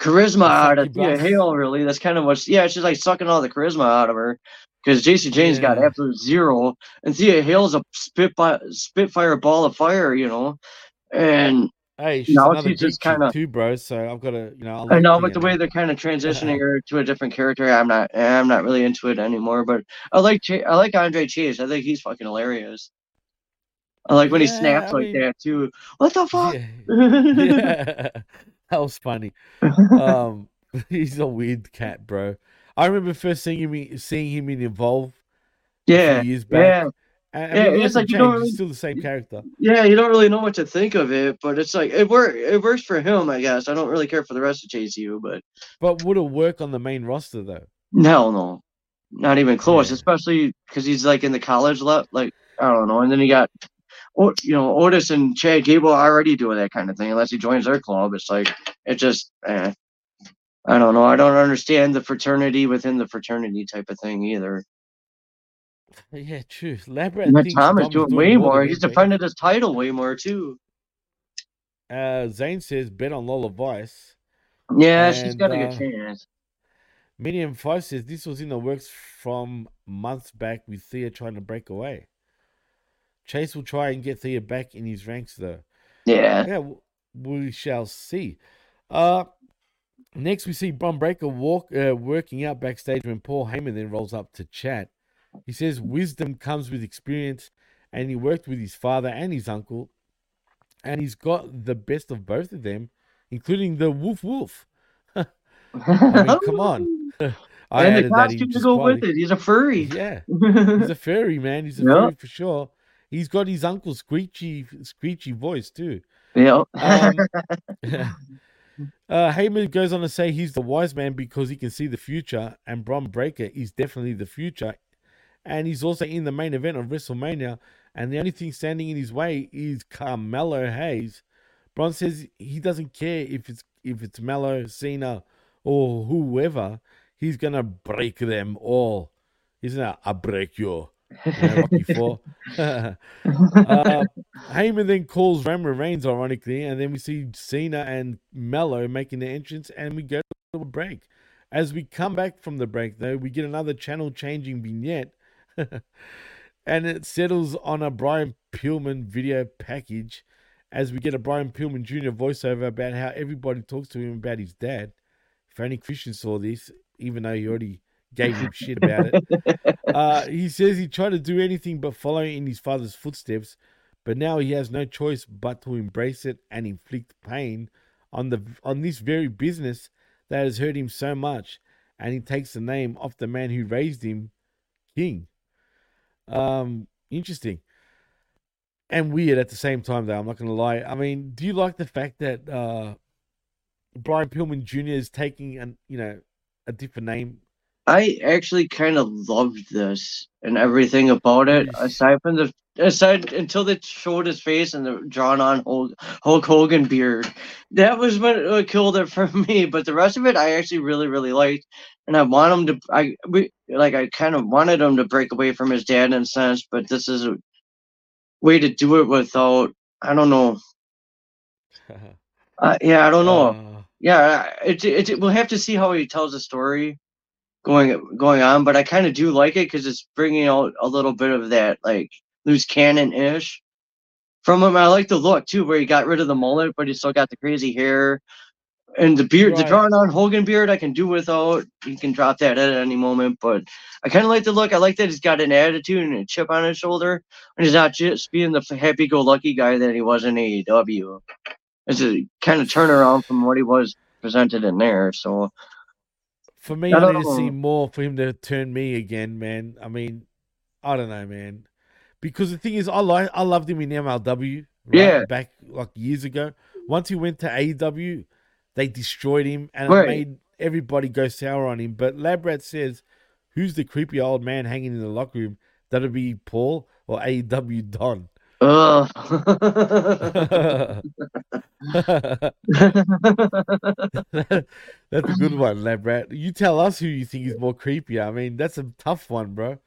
charisma out of Thea succubus. Hale. Really, that's kind of what's yeah. She's like sucking all the charisma out of her because JC James got Yeah. absolute zero, and Thea Hale's a spit spitfire ball of fire, you know, and Hey, she's now she's just kind of too, bro. So I've got to, you know. I know, but the way they're kind of transitioning her to a different character, I'm not, I'm not really into it anymore. But I like, I like Andre Chase. I think he's fucking hilarious. I like when he snaps I like mean- that too. What the fuck? yeah, that was funny. Um, he's a weird cat, bro. I remember first seeing him, seeing him in Evolve. Yeah, years back. yeah. And, Yeah, I mean, it's like you don't really- still the same character. Yeah, you don't really know what to think of it, but it's like it work. It works for him, I guess. I don't really care for the rest of JCU, but But would it work on the main roster though? hell no, not even close. Especially because he's like in the college level. Like I don't know, and then you got, you know, Otis and Chad Gable already doing that kind of thing. Unless he joins their club, it's like it just. Eh. I don't know. I don't understand the fraternity within the fraternity type of thing either. Yeah, true. Labrat And thinks Tom is doing way more. He's defended his title way more too. Uh, Zane says bet on Lola Vice. Yeah, she's got a uh, good chance. Medium Five says this was in the works from months back with Thea trying to break away. Chase will try and get Thea back in his ranks though. Yeah. Yeah, we shall see. Uh, next we see Bron Breakker walk uh, working out backstage when Paul Heyman then rolls up to chat. He says wisdom comes with experience, and he worked with his father and his uncle, and he's got the best of both of them, including the woof woof. I mean, come on. I and the added that in costume to go with it. He's a furry. Yeah, he's a furry man. He's a Yeah. furry for sure. He's got his uncle's screechy, screechy voice too. Yeah. Um, uh, Heyman goes on to say he's the wise man because he can see the future, and Bron Breakker is definitely the future, and he's also in the main event of WrestleMania. And the only thing standing in his way is Carmelo Hayes. Bron says he doesn't care if it's if it's Mello, Cena, or whoever. He's gonna break them all. Isn't that a break you. Know, uh, Heyman then calls Roman Reigns, ironically, and then we see Cena and Mello making their entrance, and we go to a break. As we come back from the break, though, we get another channel changing vignette, and it settles on a Brian Pillman video package. As we get a Brian Pillman Jr. voiceover about how everybody talks to him about his dad. If only Christian saw this, even though he already gave him shit about it. Uh, he says he tried to do anything but follow in his father's footsteps, but now he has no choice but to embrace it and inflict pain on the on this very business that has hurt him so much, and he takes the name off the man who raised him, King. Um, interesting and weird at the same time, though. I'm not going to lie. I mean, do you like the fact that uh, Brian Pillman Jr. is taking an you know a different name? I actually kind of loved this and everything about it, aside from the aside until they showed his face and the drawn on Hulk, Hulk Hogan beard. That was what uh, killed it for me. But the rest of it, I actually really really liked, and I want him to. I we, like I kind of wanted him to break away from his dad in a sense, but this is a way to do it without. I don't know. Uh, yeah, I don't know. yeah, it, it it we'll have to see how he tells the story going going on, but I kind of do like it because it's bringing out a little bit of that like loose cannon ish from him. I like the look too, where he got rid of the mullet, but he still got the crazy hair and the beard. The Right. drawn on Hogan beard, I can do without. He can drop that at any moment, but I kind of like the look. I like that he's got an attitude and a chip on his shoulder, and he's not just being the happy-go-lucky guy that he was in AEW. It's a kind of turnaround from what he was presented in there. So For me, I I, need to see more for him to turn me again, man. I mean, I don't know, man. Because the thing is, I like I loved him in MLW right? Yeah. back like years ago. Once he went to AEW, they destroyed him and it made everybody go sour on him. But Labrat says, "Who's the creepy old man hanging in the locker room? That'll be Paul or AEW Don." Ugh. that's a good one, Labrat. You tell us who you think is more creepy. I mean, that's a tough one, bro.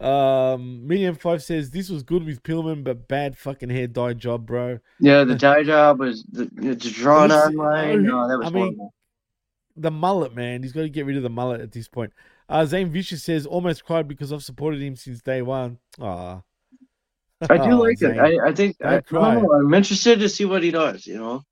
Um, Medium Five says this was good with Pillman, but bad fucking hair dye job, bro. yeah, the tie job was the, it's drawn on line. oh, No, that was I mean, the mullet, man. He's got to get rid of the mullet at this point. Uh, Zane Vicious says almost cried because I've supported him since day one. Ah, I do oh, like it. I, I think I, I, don't know, I'm interested to see what he does. You know,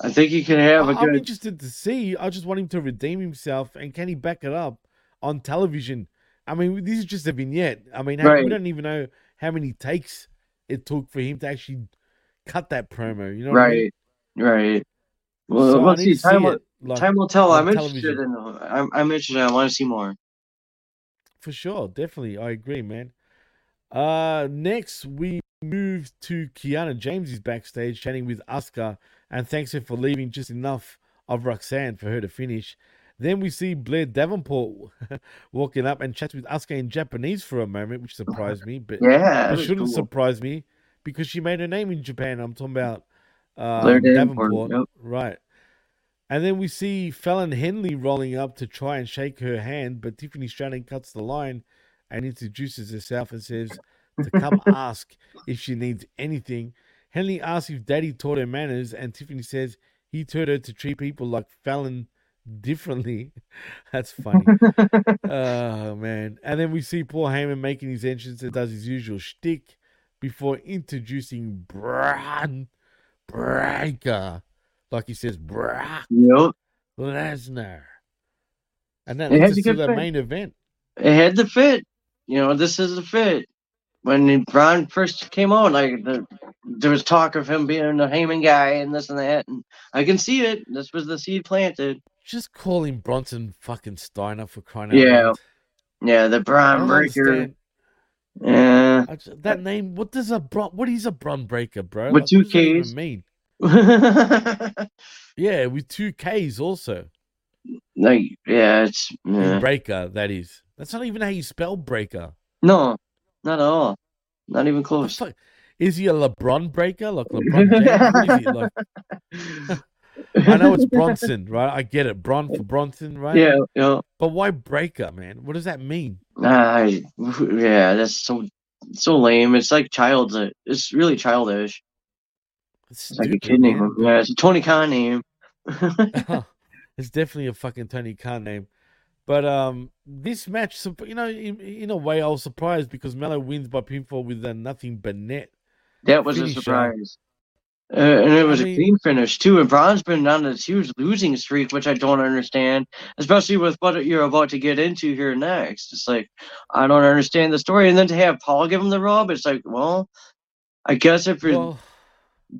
I think he can have a I- I'm good. interested to see. I just want him to redeem himself, and can he back it up on television? I mean, this is just a vignette. I mean, Right. we don't even know how many takes it took for him to actually cut that promo. You know, what I mean? Right, right. Well, So let's see. to see Time will, like, time will tell. on I'm interested television. in. I'm, I'm interested. I want to see more. For sure, definitely. I agree, man. Uh next we move to Kiana James is backstage chatting with Asuka and thanks her for leaving just enough of Roxanne for her to finish. Then we see Blair Davenport walking up and chats with Asuka in Japanese for a moment, which surprised me, but Yeah, it shouldn't cool. surprise me because she made her name in Japan. I'm talking about uh, Blair Davenport, Davenport, yep. right? And then we see Fallon Henley rolling up to try and shake her hand, but Tiffany Stratton cuts the line and introduces herself and says to come ask if she needs anything. Henley asks if Daddy taught her manners, and Tiffany says he taught her to treat people like Fallon differently. That's funny. oh man! And then we see Paul Heyman making his entrance and does his usual shtick before introducing Bron Breakker, like he says, Brock Yep. Lesnar, and that It leads us to the main event. It had the fit. You know, this is a fit. When Bron first came out, like the, there was talk of him being a Heyman guy and this and that, and I can see it. This was the seed planted. Just call him Bronson fucking Steiner for crying out Yeah, loud. yeah, the Bron Breakker. understand. Yeah, just- that name. What does a bron? What is a Bron Breakker, bro? With Like, two what does Ks. mean? Yeah, with two Ks also. like yeah, it's yeah. breaker. That is. That's not even how you spell breaker. no, not at all. Not even close. Fuck. Is he a LeBron breaker? Like LeBron James? What is he? Like, I know it's Bronson, right? I get it. Bron for Bronson, right? Yeah, yeah. But why breaker, man? What does that mean? I, yeah, that's so so lame. It's like child. It's really childish. It's, It's like a kid name. Yeah, it's a Tony Khan name. it's definitely a fucking Tony Khan name. But um, this match, you know, in, in a way, I was surprised because Melo wins by pinfall with a nothing but net. That was a surprise. Uh, and it was I a mean- clean finish too. And Bron's been on this huge losing streak, which I don't understand, especially with what you're about to get into here next. It's like I don't understand the story, and then to have Paul give him the rub, it's like, well, I guess if you're, Well,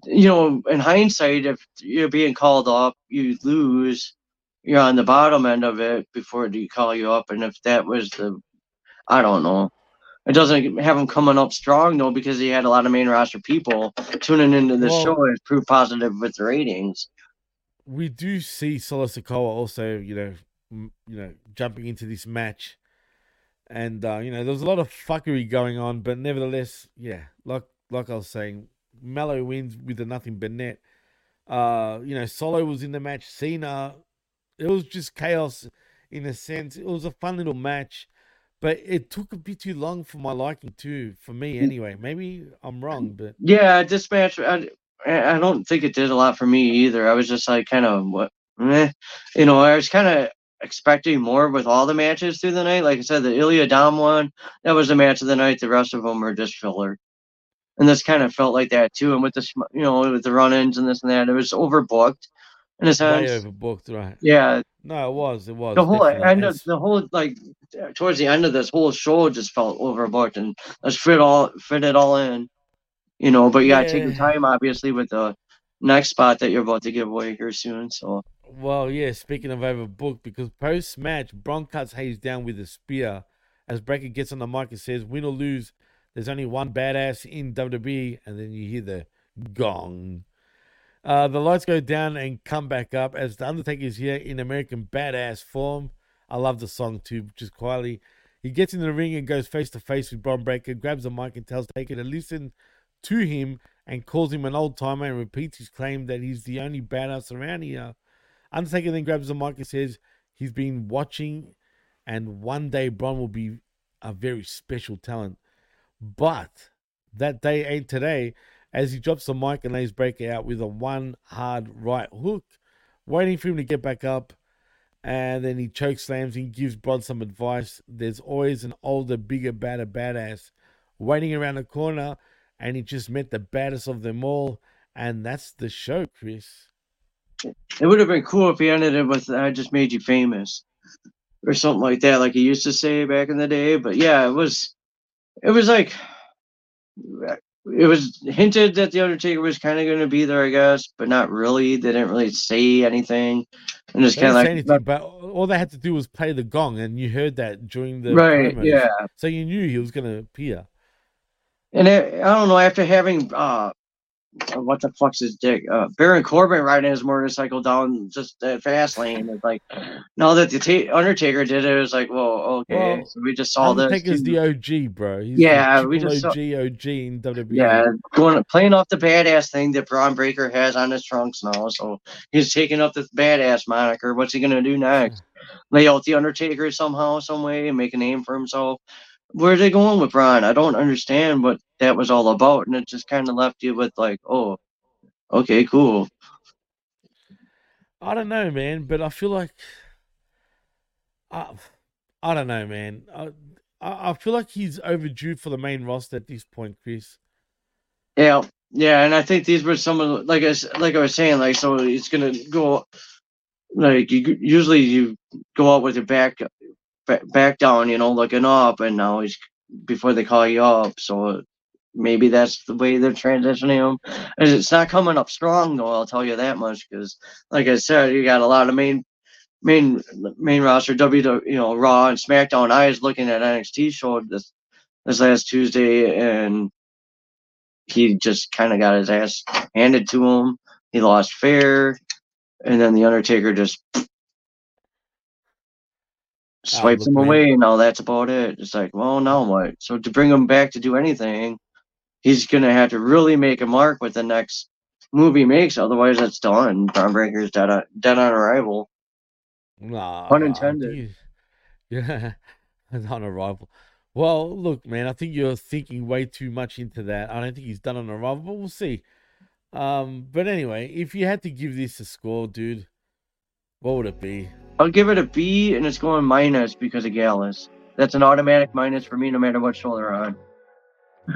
you know, in hindsight, if you're being called up, you lose. You're on the bottom end of it before they call you up, and if that was the, I don't know. It doesn't have him coming up strong though because he had a lot of main roster people tuning into the Well- show and proved positive with the ratings. we do see Solo Sikoa also, you know, m- you know, jumping into this match, and uh, you know, there was a lot of fuckery going on, but nevertheless, yeah, like like I was saying, Melo wins with a nothing but net. Uh, you know, Solo was in the match. Cena, it was just chaos in a sense. It was a fun little match, but it took a bit too long for my liking too. For me, anyway. Maybe I'm wrong, but Yeah, this match, I, I don't think it did a lot for me either. I was just like kind of what, eh. you know, I was kind of expecting more with all the matches through the night. Like I said, the Ilya Dom one, that was the match of the night. The rest of them were just filler. And this kind of felt like that too. And with the, you know, with the run-ins and this and that, it was overbooked in a way overbooked, right? Yeah, No, it was. It was the whole end of the whole like towards the end of this whole show just felt overbooked and let's fit all fit it all in you know but you gotta take your time obviously with the next spot that you're about to give away here soon so Well, yeah, speaking of overbooked, because post match, Bron cuts Hayes down with a spear as Breakker gets on the mic and says, Win or lose, there's only one badass in WWE. And then you hear the Gong. Uh, the lights go down and come back up as the Undertaker is here in American badass form. I love the song too, just quietly. He gets in the ring and goes face to face with Bron Breakker, grabs the mic and tells Taker to listen to him and calls him an old timer and repeats his claim that he's the only badass around here. Undertaker then grabs the mic and says he's been watching and one day Bron will be a very special talent. But that day ain't today as he drops the mic and lays Breakker out with a one hard right hook, waiting for him to get back up. And then he choke slams and gives Bron some advice. There's always an older, bigger, badder badass waiting around the corner, and he just met the baddest of them all. And that's the show, Chris. It would have been cool if he ended it with "I just made you famous" or something like that, like he used to say back in the day. But yeah, it was, it was like, it was hinted that the Undertaker was kind of going to be there, I guess, but not really. They didn't really say anything, and just kind of like, anything, but all they had to do was play the gong, and you heard that during the Right, promos. yeah. So you knew he was going to appear. and it, I don't know. After having uh, what the fuck's his dick? Uh, Baron Corbin riding his motorcycle down just that fast lane. It's like now that the ta- Undertaker did it, it was like, well, okay, Well, so we just saw this. Undertaker's the OG, bro. He's Yeah, the we just saw- OG, OG in. WWE. Yeah, going playing off the badass thing that Bron Breakker has on his trunks now. So he's taking up this badass moniker. What's he gonna do next? Lay out the Undertaker somehow, some way, and make a name for himself. Where are they going with Bron? I don't understand what that was all about, and it just kind of left you with like, oh, okay, cool. I don't know, man, but I feel like I, I don't know, man. I, I feel like he's overdue for the main roster at this point, Chris. Yeah, yeah, and I think these were some of the, like I like I was saying, like so it's gonna go like you usually you go out with your back back, down, you know, looking up, and now he's before they call you up, so maybe that's the way they're transitioning him. It's not coming up strong though, I'll tell you that much, because like I said, you got a lot of main main main roster W you know Raw and SmackDown. I was looking at NXT show this this last Tuesday and he just kind of got his ass handed to him. He lost fair, and then the Undertaker just swipes him away. And all that's about it. It's like, well, now what? So to bring him back to do anything, he's gonna have to really make a mark with the next movie makes. Otherwise, it's done. Bron Breakker's dead on, dead on arrival. Nah, Pun I intended. think you- Yeah, on arrival. Well, look, man, I think you're thinking way too much into that. I don't think he's done on arrival, but we'll see. Um, but anyway, if you had to give this a score, dude, what would it be? I'll give it a B, and it's going minus because of Gallus. That's an automatic minus for me, no matter what show they're on.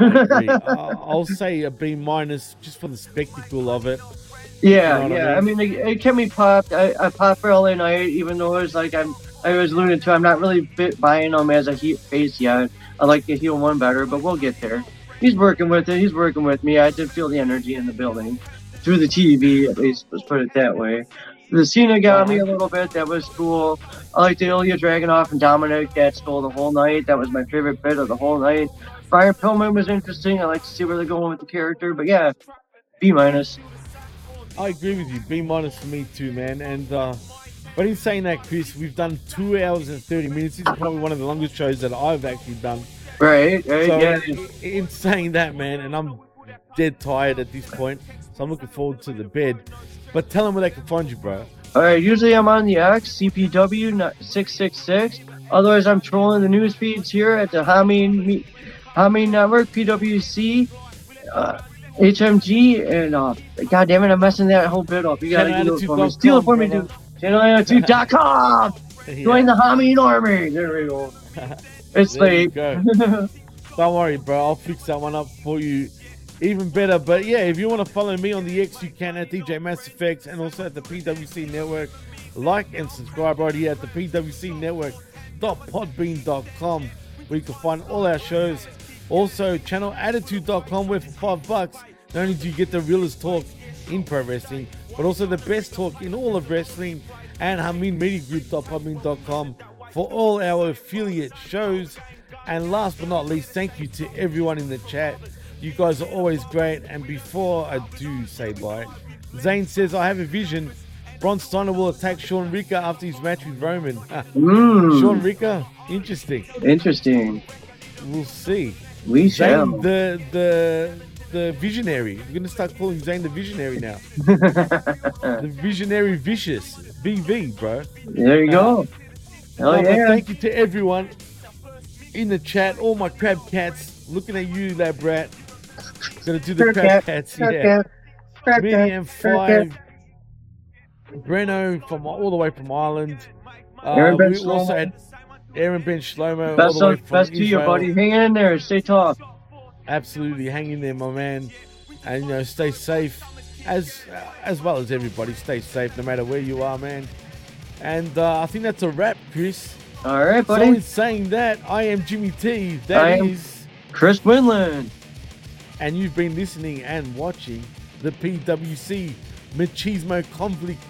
I agree. I- I'll say a B minus just for the spectacle of it. Yeah, You know yeah. I I mean, it, it kept me popped. I, I popped for LA Knight, even though it was like I'm. I was alluding to. I'm not really bit buying him as a he- face yet. I like the heel one better, but we'll get there. He's working with it. He's working with me. I did feel the energy in the building through the TV, at least. Let's put it that way. The Cena got me a little bit. That was cool. I liked the Ilya Dragunov and Dominic. That stole the whole night. That was my favorite bit of the whole night. Brian Pillman was interesting. I like to see where they're going with the character. But yeah, B minus. I agree with you. B minus for me too, man. And uh, but in saying that, Chris, we've done two hours and thirty minutes. This is probably one of the longest shows that I've actually done. Right, right, So yeah. i- in saying that, man, and I'm dead tired at this point, so I'm looking forward to the bid. But tell them where they can find you, bro. All right, usually I'm on the X, CPW666. Otherwise, I'm trolling the news feeds here at the Me- Hameen Network, PWC, uh, HMG, and uh, God damn it, I'm messing that whole bit up. You gotta do it for me. Steal it for me, dude. ChannelAttitude.com! Join the Hameen Army! There we go. It's There late. go. Don't worry, bro. I'll fix that one up for you even better. But yeah, if you want to follow me on the X, you can at DJ Mass Effects and also at the PWC Network. Like and subscribe right here at the PWC Network.podbean.com where you can find all our shows. Also, channelattitude.com where for five bucks, not only do you get the realest talk in pro wrestling, but also the best talk in all of wrestling and HaminMediaGroup.podbean.com for all our affiliate shows. And last but not least, thank you to everyone in the chat You guys are always great. And before I do say bye, Zane says, I have a vision. Bron Steiner will attack Sean Ricker after his match with Roman. Mm. Sean Ricker? Interesting. Interesting. We'll see. We shall. Zane, the the the visionary. We're gonna start calling Zane the visionary now. the visionary vicious. VV, bro. There you go. Hell Oh, yeah. Thank you to everyone in the chat, all my crab cats. Looking at you, lab rat. Gonna do the Crab cats, yeah. cat, crab Mini cat, M5, Breno from all the way from Ireland. Uh, Aaron Ben we also Shlomo. had Aaron Ben Shlomo all the way from best to you, Israel. buddy. Hang in there. Stay tough. Absolutely, hang in there, my man, and you know, stay safe, as as well as everybody. Stay safe, no matter where you are, man. And uh, I think that's a wrap, Chris. All right, So buddy. in saying that, I am Jimmy T. That I is Chris Winland. And you've been listening and watching the PWC Machismo Conflict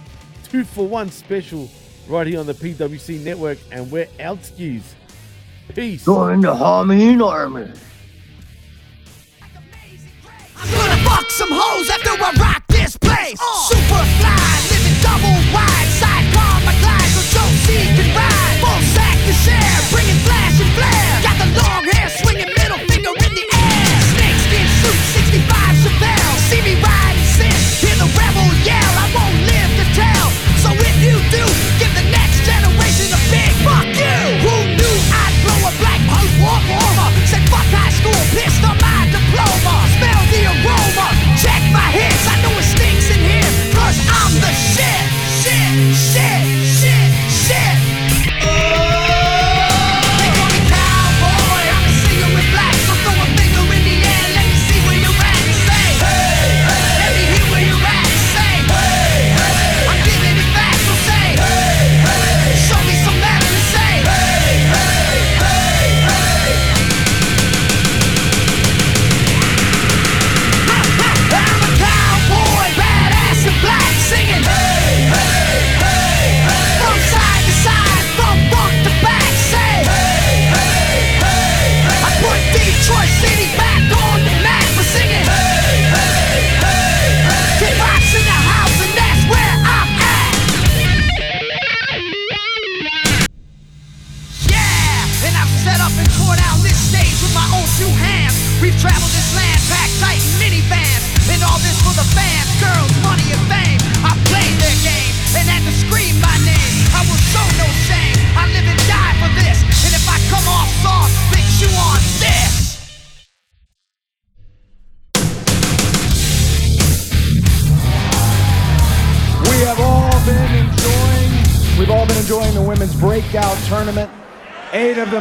two for one special right here on the PWC network, and we're out skis. Peace. Join the Harmony Army. I'm gonna fuck some hoes after I rock this place. Super fly, living double wide, sidecar my glide so Joe C can ride. Full sack to share, bringing flash and flare. Got the long hair, swinging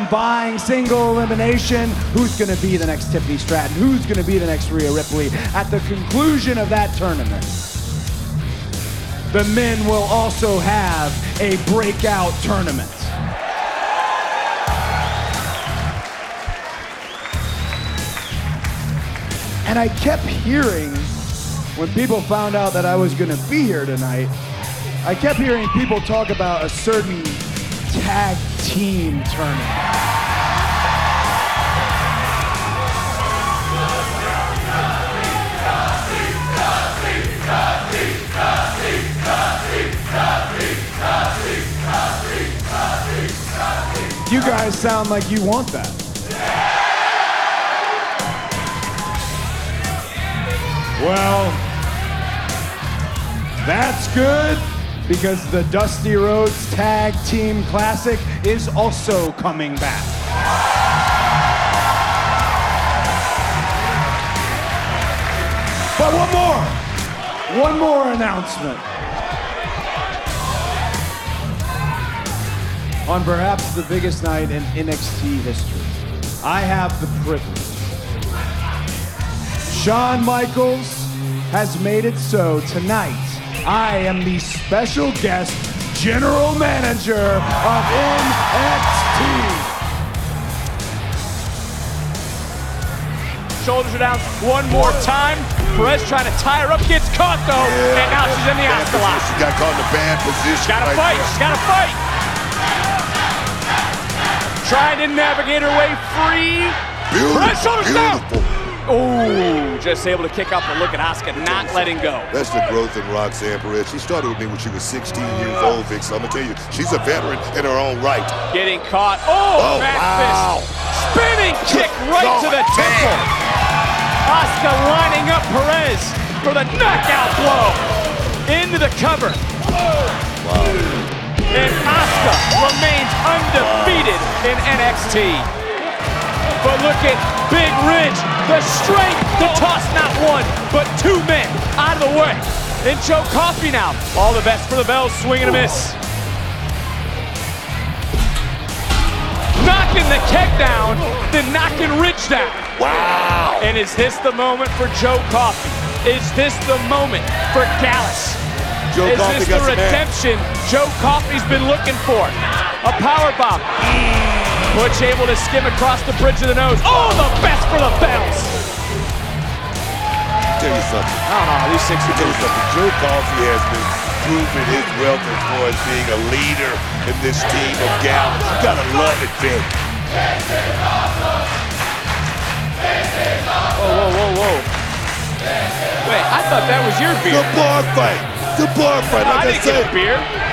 buying single elimination. Who's going to be the next Tiffany Stratton? Who's going to be the next Rhea Ripley? At the conclusion of that tournament, the men will also have a breakout tournament. And I kept hearing when people found out that I was going to be here tonight, I kept hearing people talk about a certain tag team tournament. You guys sound like you want that. Well, that's good because the Dusty Rhodes Tag Team Classic is also coming back. But one more, one more announcement. On perhaps the biggest night in NXT history, I have the privilege. Shawn Michaels has made it so tonight. I am the special guest general manager of NXT. Shoulders are down one more time. Perez trying to tie her up, gets caught though, and now she's in the Bad Oscar position. Got caught in a bad position. She's Gotta right fight, there. she's gotta fight. Trying to navigate her way free. Beautiful, Perez shoulders down. Ooh, just able to kick up and look at Asuka not letting go. That's the growth in Roxanne Perez. She started with me when she was 16 years old, Vic. So I'm gonna tell you, she's a veteran in her own right. Getting caught. Oh, Oh, back wow. fist. Spinning kick right to the temple. Asuka lining up Perez for the knockout blow. Into the cover. Wow. And Asuka remains undefeated in NXT. But look at Big Ridge, the strength to toss not one, but two men out of the way. And Joe Coffey now. All the best for the Bells, swing and a miss. Knocking the keg down, then knocking Ridge down. Wow. And is this the moment for Joe Coffey? Is this the moment for Gallus? Joe is Coffey this the redemption Joe Coffey's been looking for? A power bomb. Mm. Butch able to skim across the bridge of the nose. Oh, the best for the Bells. tell you something. I don't know, at least 60 Tell you something. Joe Coffey has been proving his wealth as far as being a leader in this team of gals. You gotta love it, Vic. Whoa, whoa, whoa, whoa. Wait, I thought that was your beer. The bar fight. The bar fight. Like I I, didn't said. get a beer.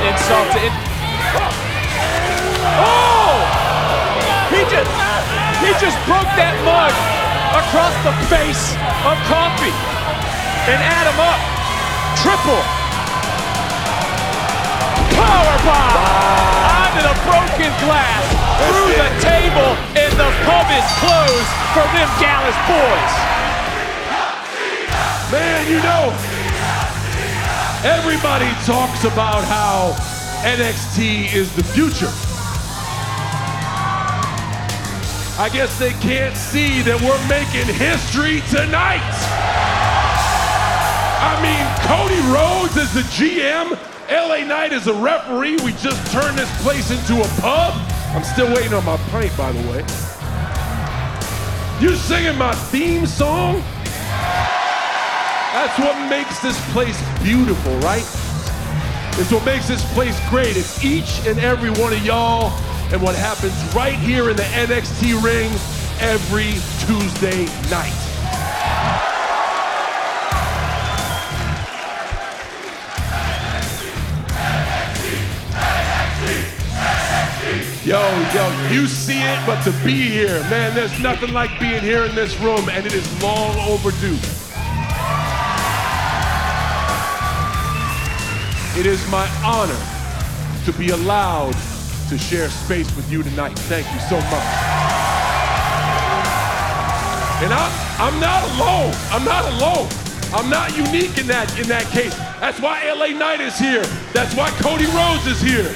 Insult to in- Oh! He just he just broke that mug across the face of Coffey and add him up. Triple. Power bomb onto the broken glass through the table, and the pub is closed for them Gallus boys. Man, you know, everybody talks about how NXT is the future. I guess they can't see that we're making history tonight. I mean, Cody Rhodes is the GM. LA Knight is a referee. We just turned this place into a pub. I'm still waiting on my pint, by the way. You singing my theme song? That's what makes this place beautiful, right? It's what makes this place great. It's each and every one of y'all and what happens right here in the NXT ring every Tuesday night. Yo, yo, you see it, but to be here, man, there's nothing like being here in this room, and it is long overdue. It is my honor to be allowed to share space with you tonight. Thank you so much. And I'm, I'm not alone. I'm not alone. I'm not unique in that in that case. That's why LA Knight is here. That's why Cody Rhodes is here.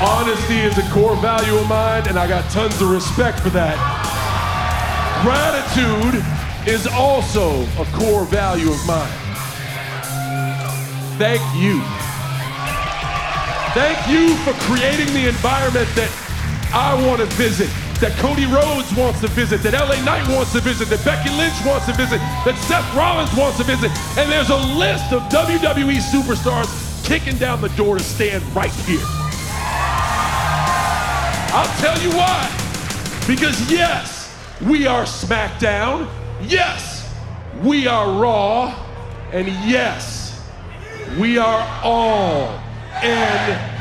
Honesty is a core value of mine, and I got tons of respect for that. Gratitude is also a core value of mine. Thank you. Thank you for creating the environment that I want to visit, that Cody Rhodes wants to visit, that LA Knight wants to visit, that Becky Lynch wants to visit, that Seth Rollins wants to visit, and there's a list of WWE superstars kicking down the door to stand right here. I'll tell you why. Because yes, we are SmackDown. Yes, we are Raw. And yes, we are all NXT.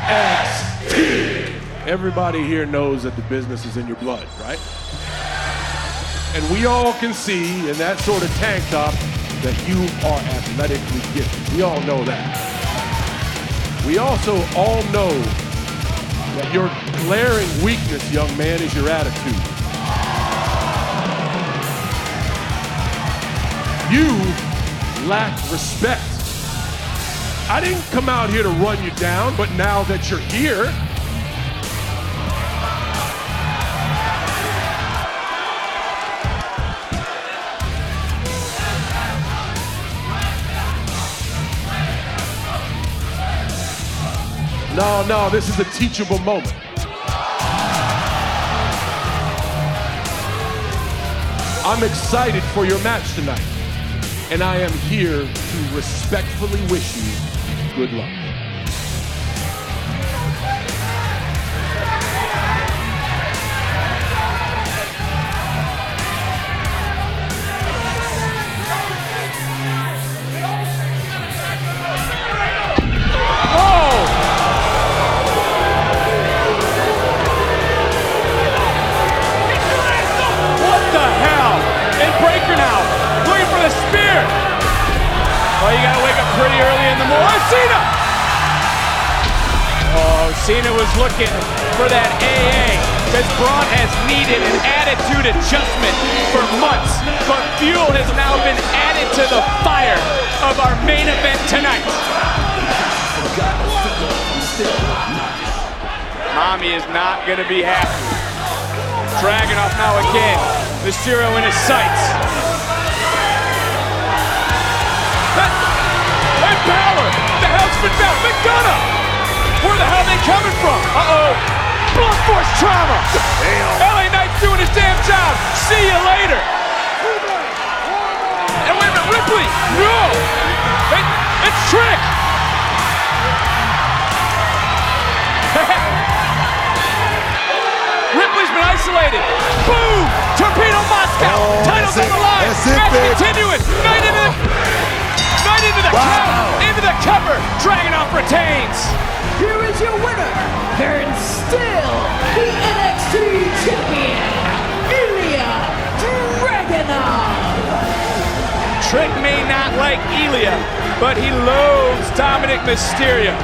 Everybody here knows that the business is in your blood, right? And we all can see in that sort of tank top that you are athletically gifted. We all know that. We also all know your glaring weakness, young man, is your attitude. You lack respect. I didn't come out here to run you down, but now that you're here, No, no, this is a teachable moment. I'm excited for your match tonight, and I am here to respectfully wish you good luck. Cena! Oh, Cena was looking for that AA because Bron has needed an attitude adjustment for months, but fuel has now been added to the fire of our main event tonight. Mommy is not gonna be happy. Dragunov now again. Mysterio in his sights. Power! Been found? McDonagh! Where the hell are they coming from? Uh-oh. Blunt force trauma. LA Knight's doing his damn job. See you later. And wait a minute, Ripley! No! It, it's Trick! Ripley's been isolated. Boom! Torpedo Moscau. Oh, Titles on the line. That's it, Match continuing. Night into the, night into the Wow. count. Into the cover. Dragunov retains. Here is your winner, and still the NXT champion, Ilya Dragunov. Trick may not like Ilya, but he loathes Dominic Mysterio.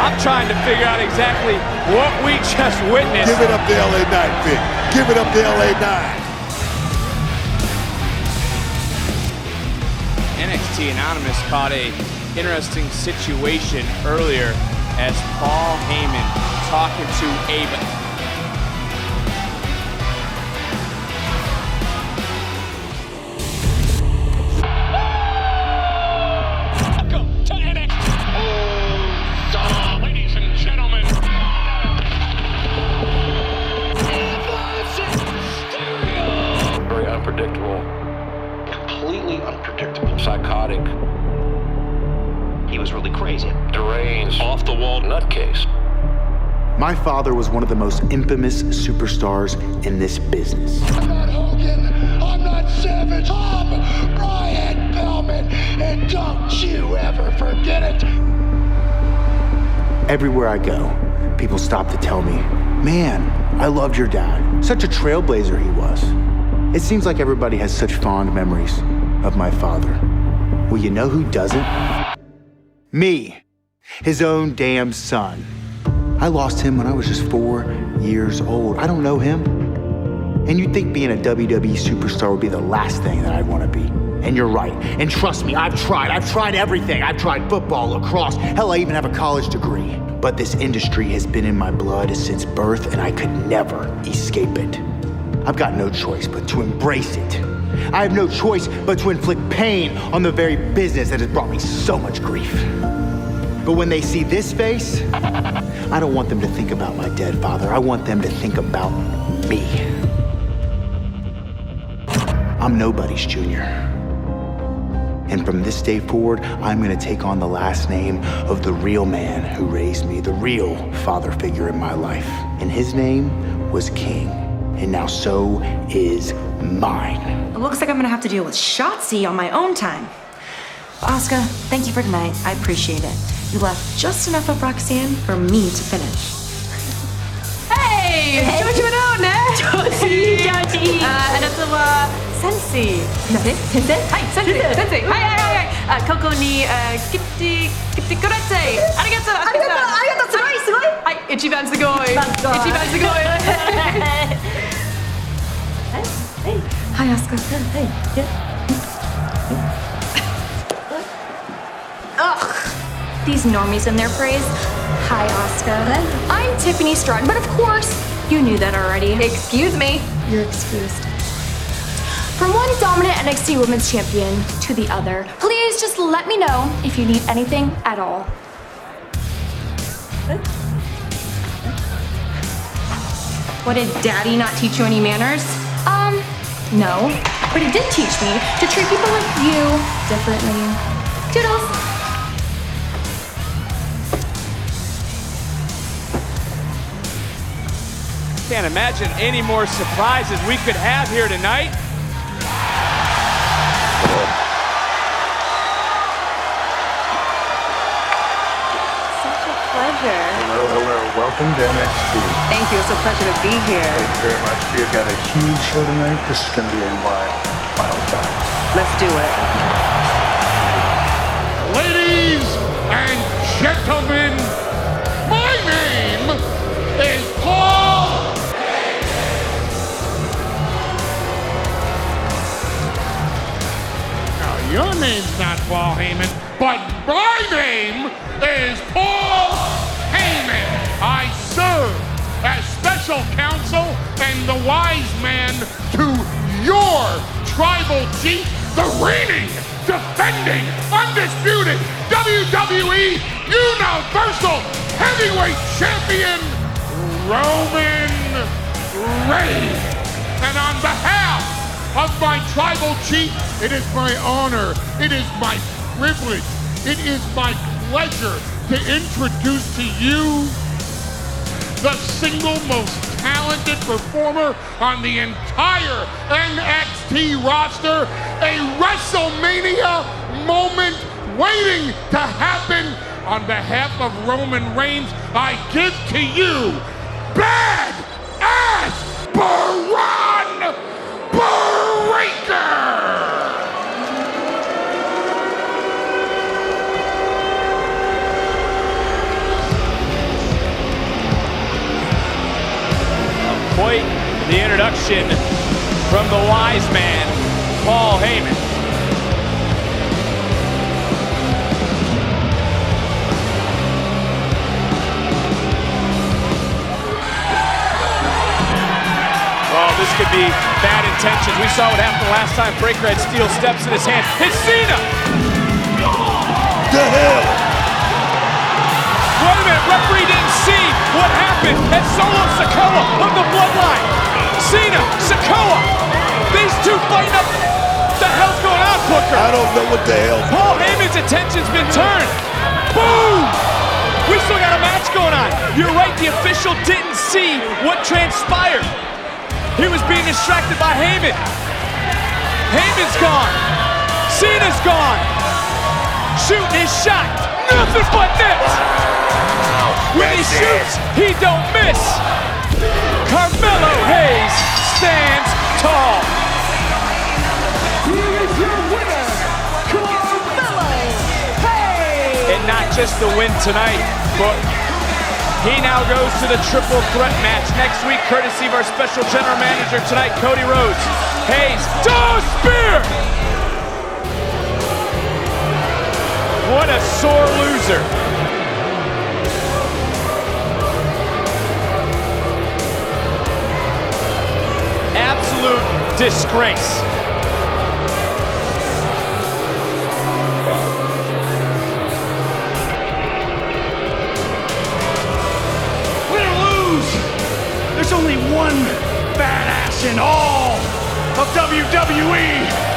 I'm trying to figure out exactly what we just witnessed. Give it up to LA Knight, Vic. Give it up to LA Knight. NXT Anonymous caught a interesting situation earlier as Paul Heyman talking to Ava. My father was one of the most infamous superstars in this business. I'm not Hogan. I'm not Savage. I'm Brian Pillman. And don't you ever forget it. Everywhere I go, people stop to tell me, man, I loved your dad. Such a trailblazer he was. It seems like everybody has such fond memories of my father. Well, you know who doesn't? Me, his own damn son. I lost him when I was just four years old. I don't know him. And you'd think being a WWE superstar would be the last thing that I'd want to be. And you're right. And trust me, I've tried. I've tried everything. I've tried football, lacrosse. Hell, I even have a college degree. But this industry has been in my blood since birth, and I could never escape it. I've got no choice but to embrace it. I have no choice but to inflict pain on the very business that has brought me so much grief. But when they see this face, I don't want them to think about my dead father. I want them to think about me. I'm nobody's junior. And from this day forward, I'm gonna take on the last name of the real man who raised me, the real father figure in my life. And his name was King. And now so is mine. It looks like I'm gonna have to deal with Shotzi on my own time. Oscar, thank you for tonight. I appreciate it. You left just enough of Roxanne for me to finish. Hey! 調子はどうね調子いい調子いいああなたは先生先生先生はい先生先生はいはいはいはいあここにあ来て来てくれてありがとうありがとうありがとうすごいすごいはい一番すごい一番すごい Hi, Oscar. Hey. Ugh, These normies and their praise. Hi, Oscar. I'm Tiffany Stratton, but of course, you knew that already. Excuse me. You're excused. From one dominant NXT Women's Champion to the other, please please just let me know if you need anything at all. What did Daddy not teach you any manners? Um, no. But he did teach me to treat people like you differently. Toodles! Can't imagine any more surprises we could have here tonight. Such a pleasure. Hello, hello. Welcome to NXT. Thank you. It's a pleasure to be here. Thank you very much. We've got a huge show tonight. This is going to be a wild, wild time. Let's do it. Ladies and gentlemen, your name's not Paul Heyman, but my name is Paul Heyman. I serve as special counsel and the wise man to your tribal chief, the reigning, defending, undisputed WWE Universal Heavyweight Champion, Roman Reigns. And on behalf of my tribal chief, it is my honor, it is my privilege, it is my pleasure to introduce to you the single most talented performer on the entire NXT roster, a WrestleMania moment waiting to happen. On behalf of Roman Reigns, I give to you Bad Ass Bron introduction from the wise man, Paul Heyman. Oh, this could be bad intentions. We saw what happened last time. Breakker had steel steps in his hand. It's Cena! The hell? Wait a minute, referee didn't see what happened at Solo Sikoa don't know what the hell. Paul Heyman's attention's been turned. Boom! We still got a match going on. You're right, the official didn't see what transpired. He was being distracted by Heyman. Heyman's gone. Cena's gone. Shooting his shot. Nothing but net. When he shoots, he don't miss. Carmelo Hayes stands tall. Just the win tonight, but he now goes to the triple threat match next week, courtesy of our special general manager tonight, Cody Rhodes. Hayes, oh, spear! What a sore loser. Absolute disgrace. There's only one badass in all of. WWE.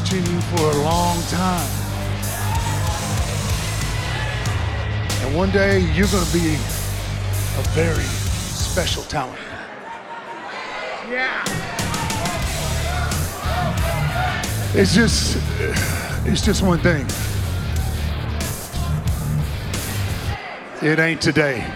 watching you for a long time. And one day you're going to be a very special talent. Yeah. It's just, it's just one thing. It ain't today.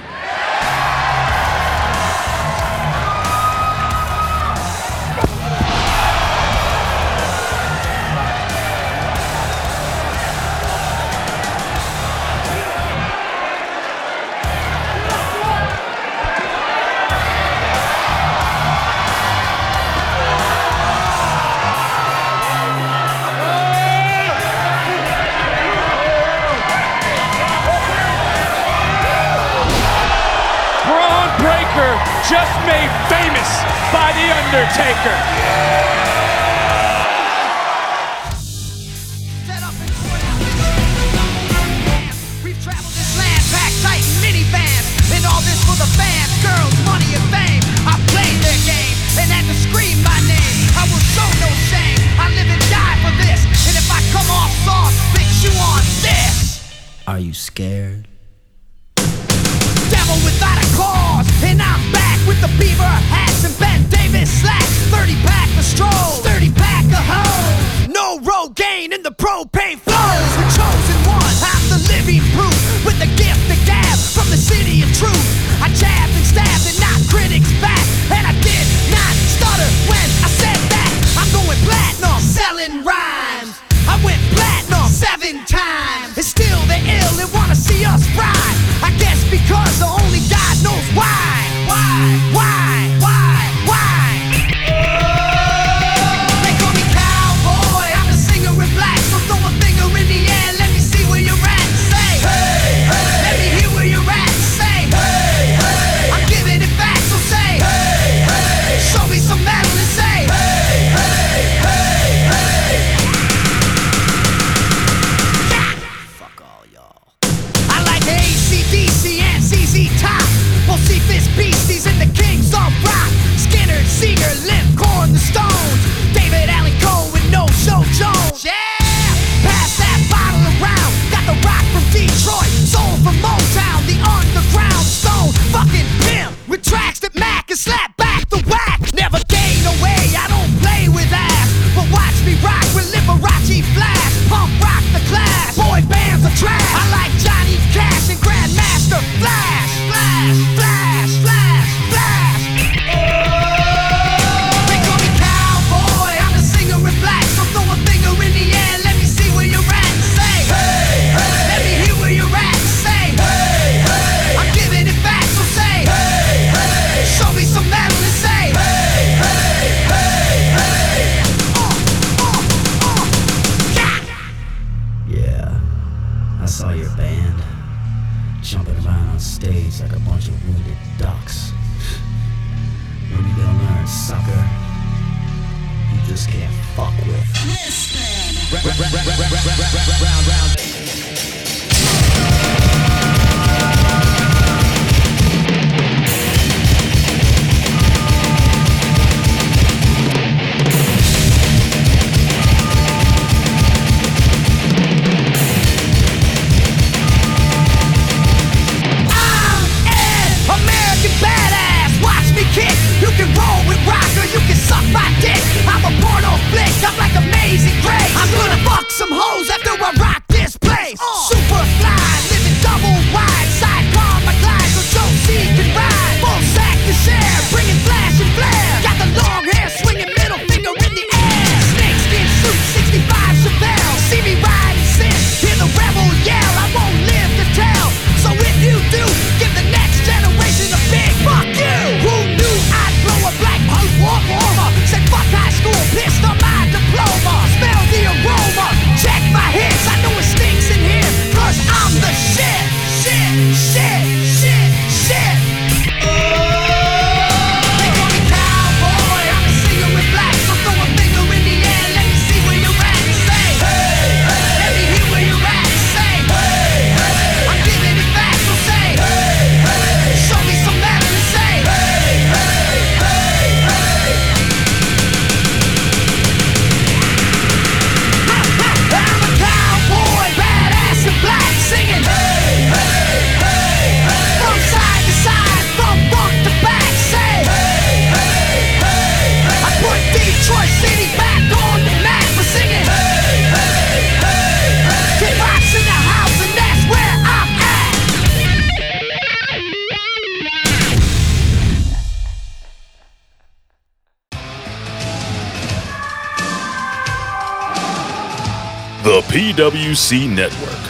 PWC Network.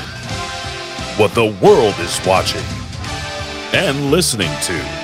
What the world is watching and listening to.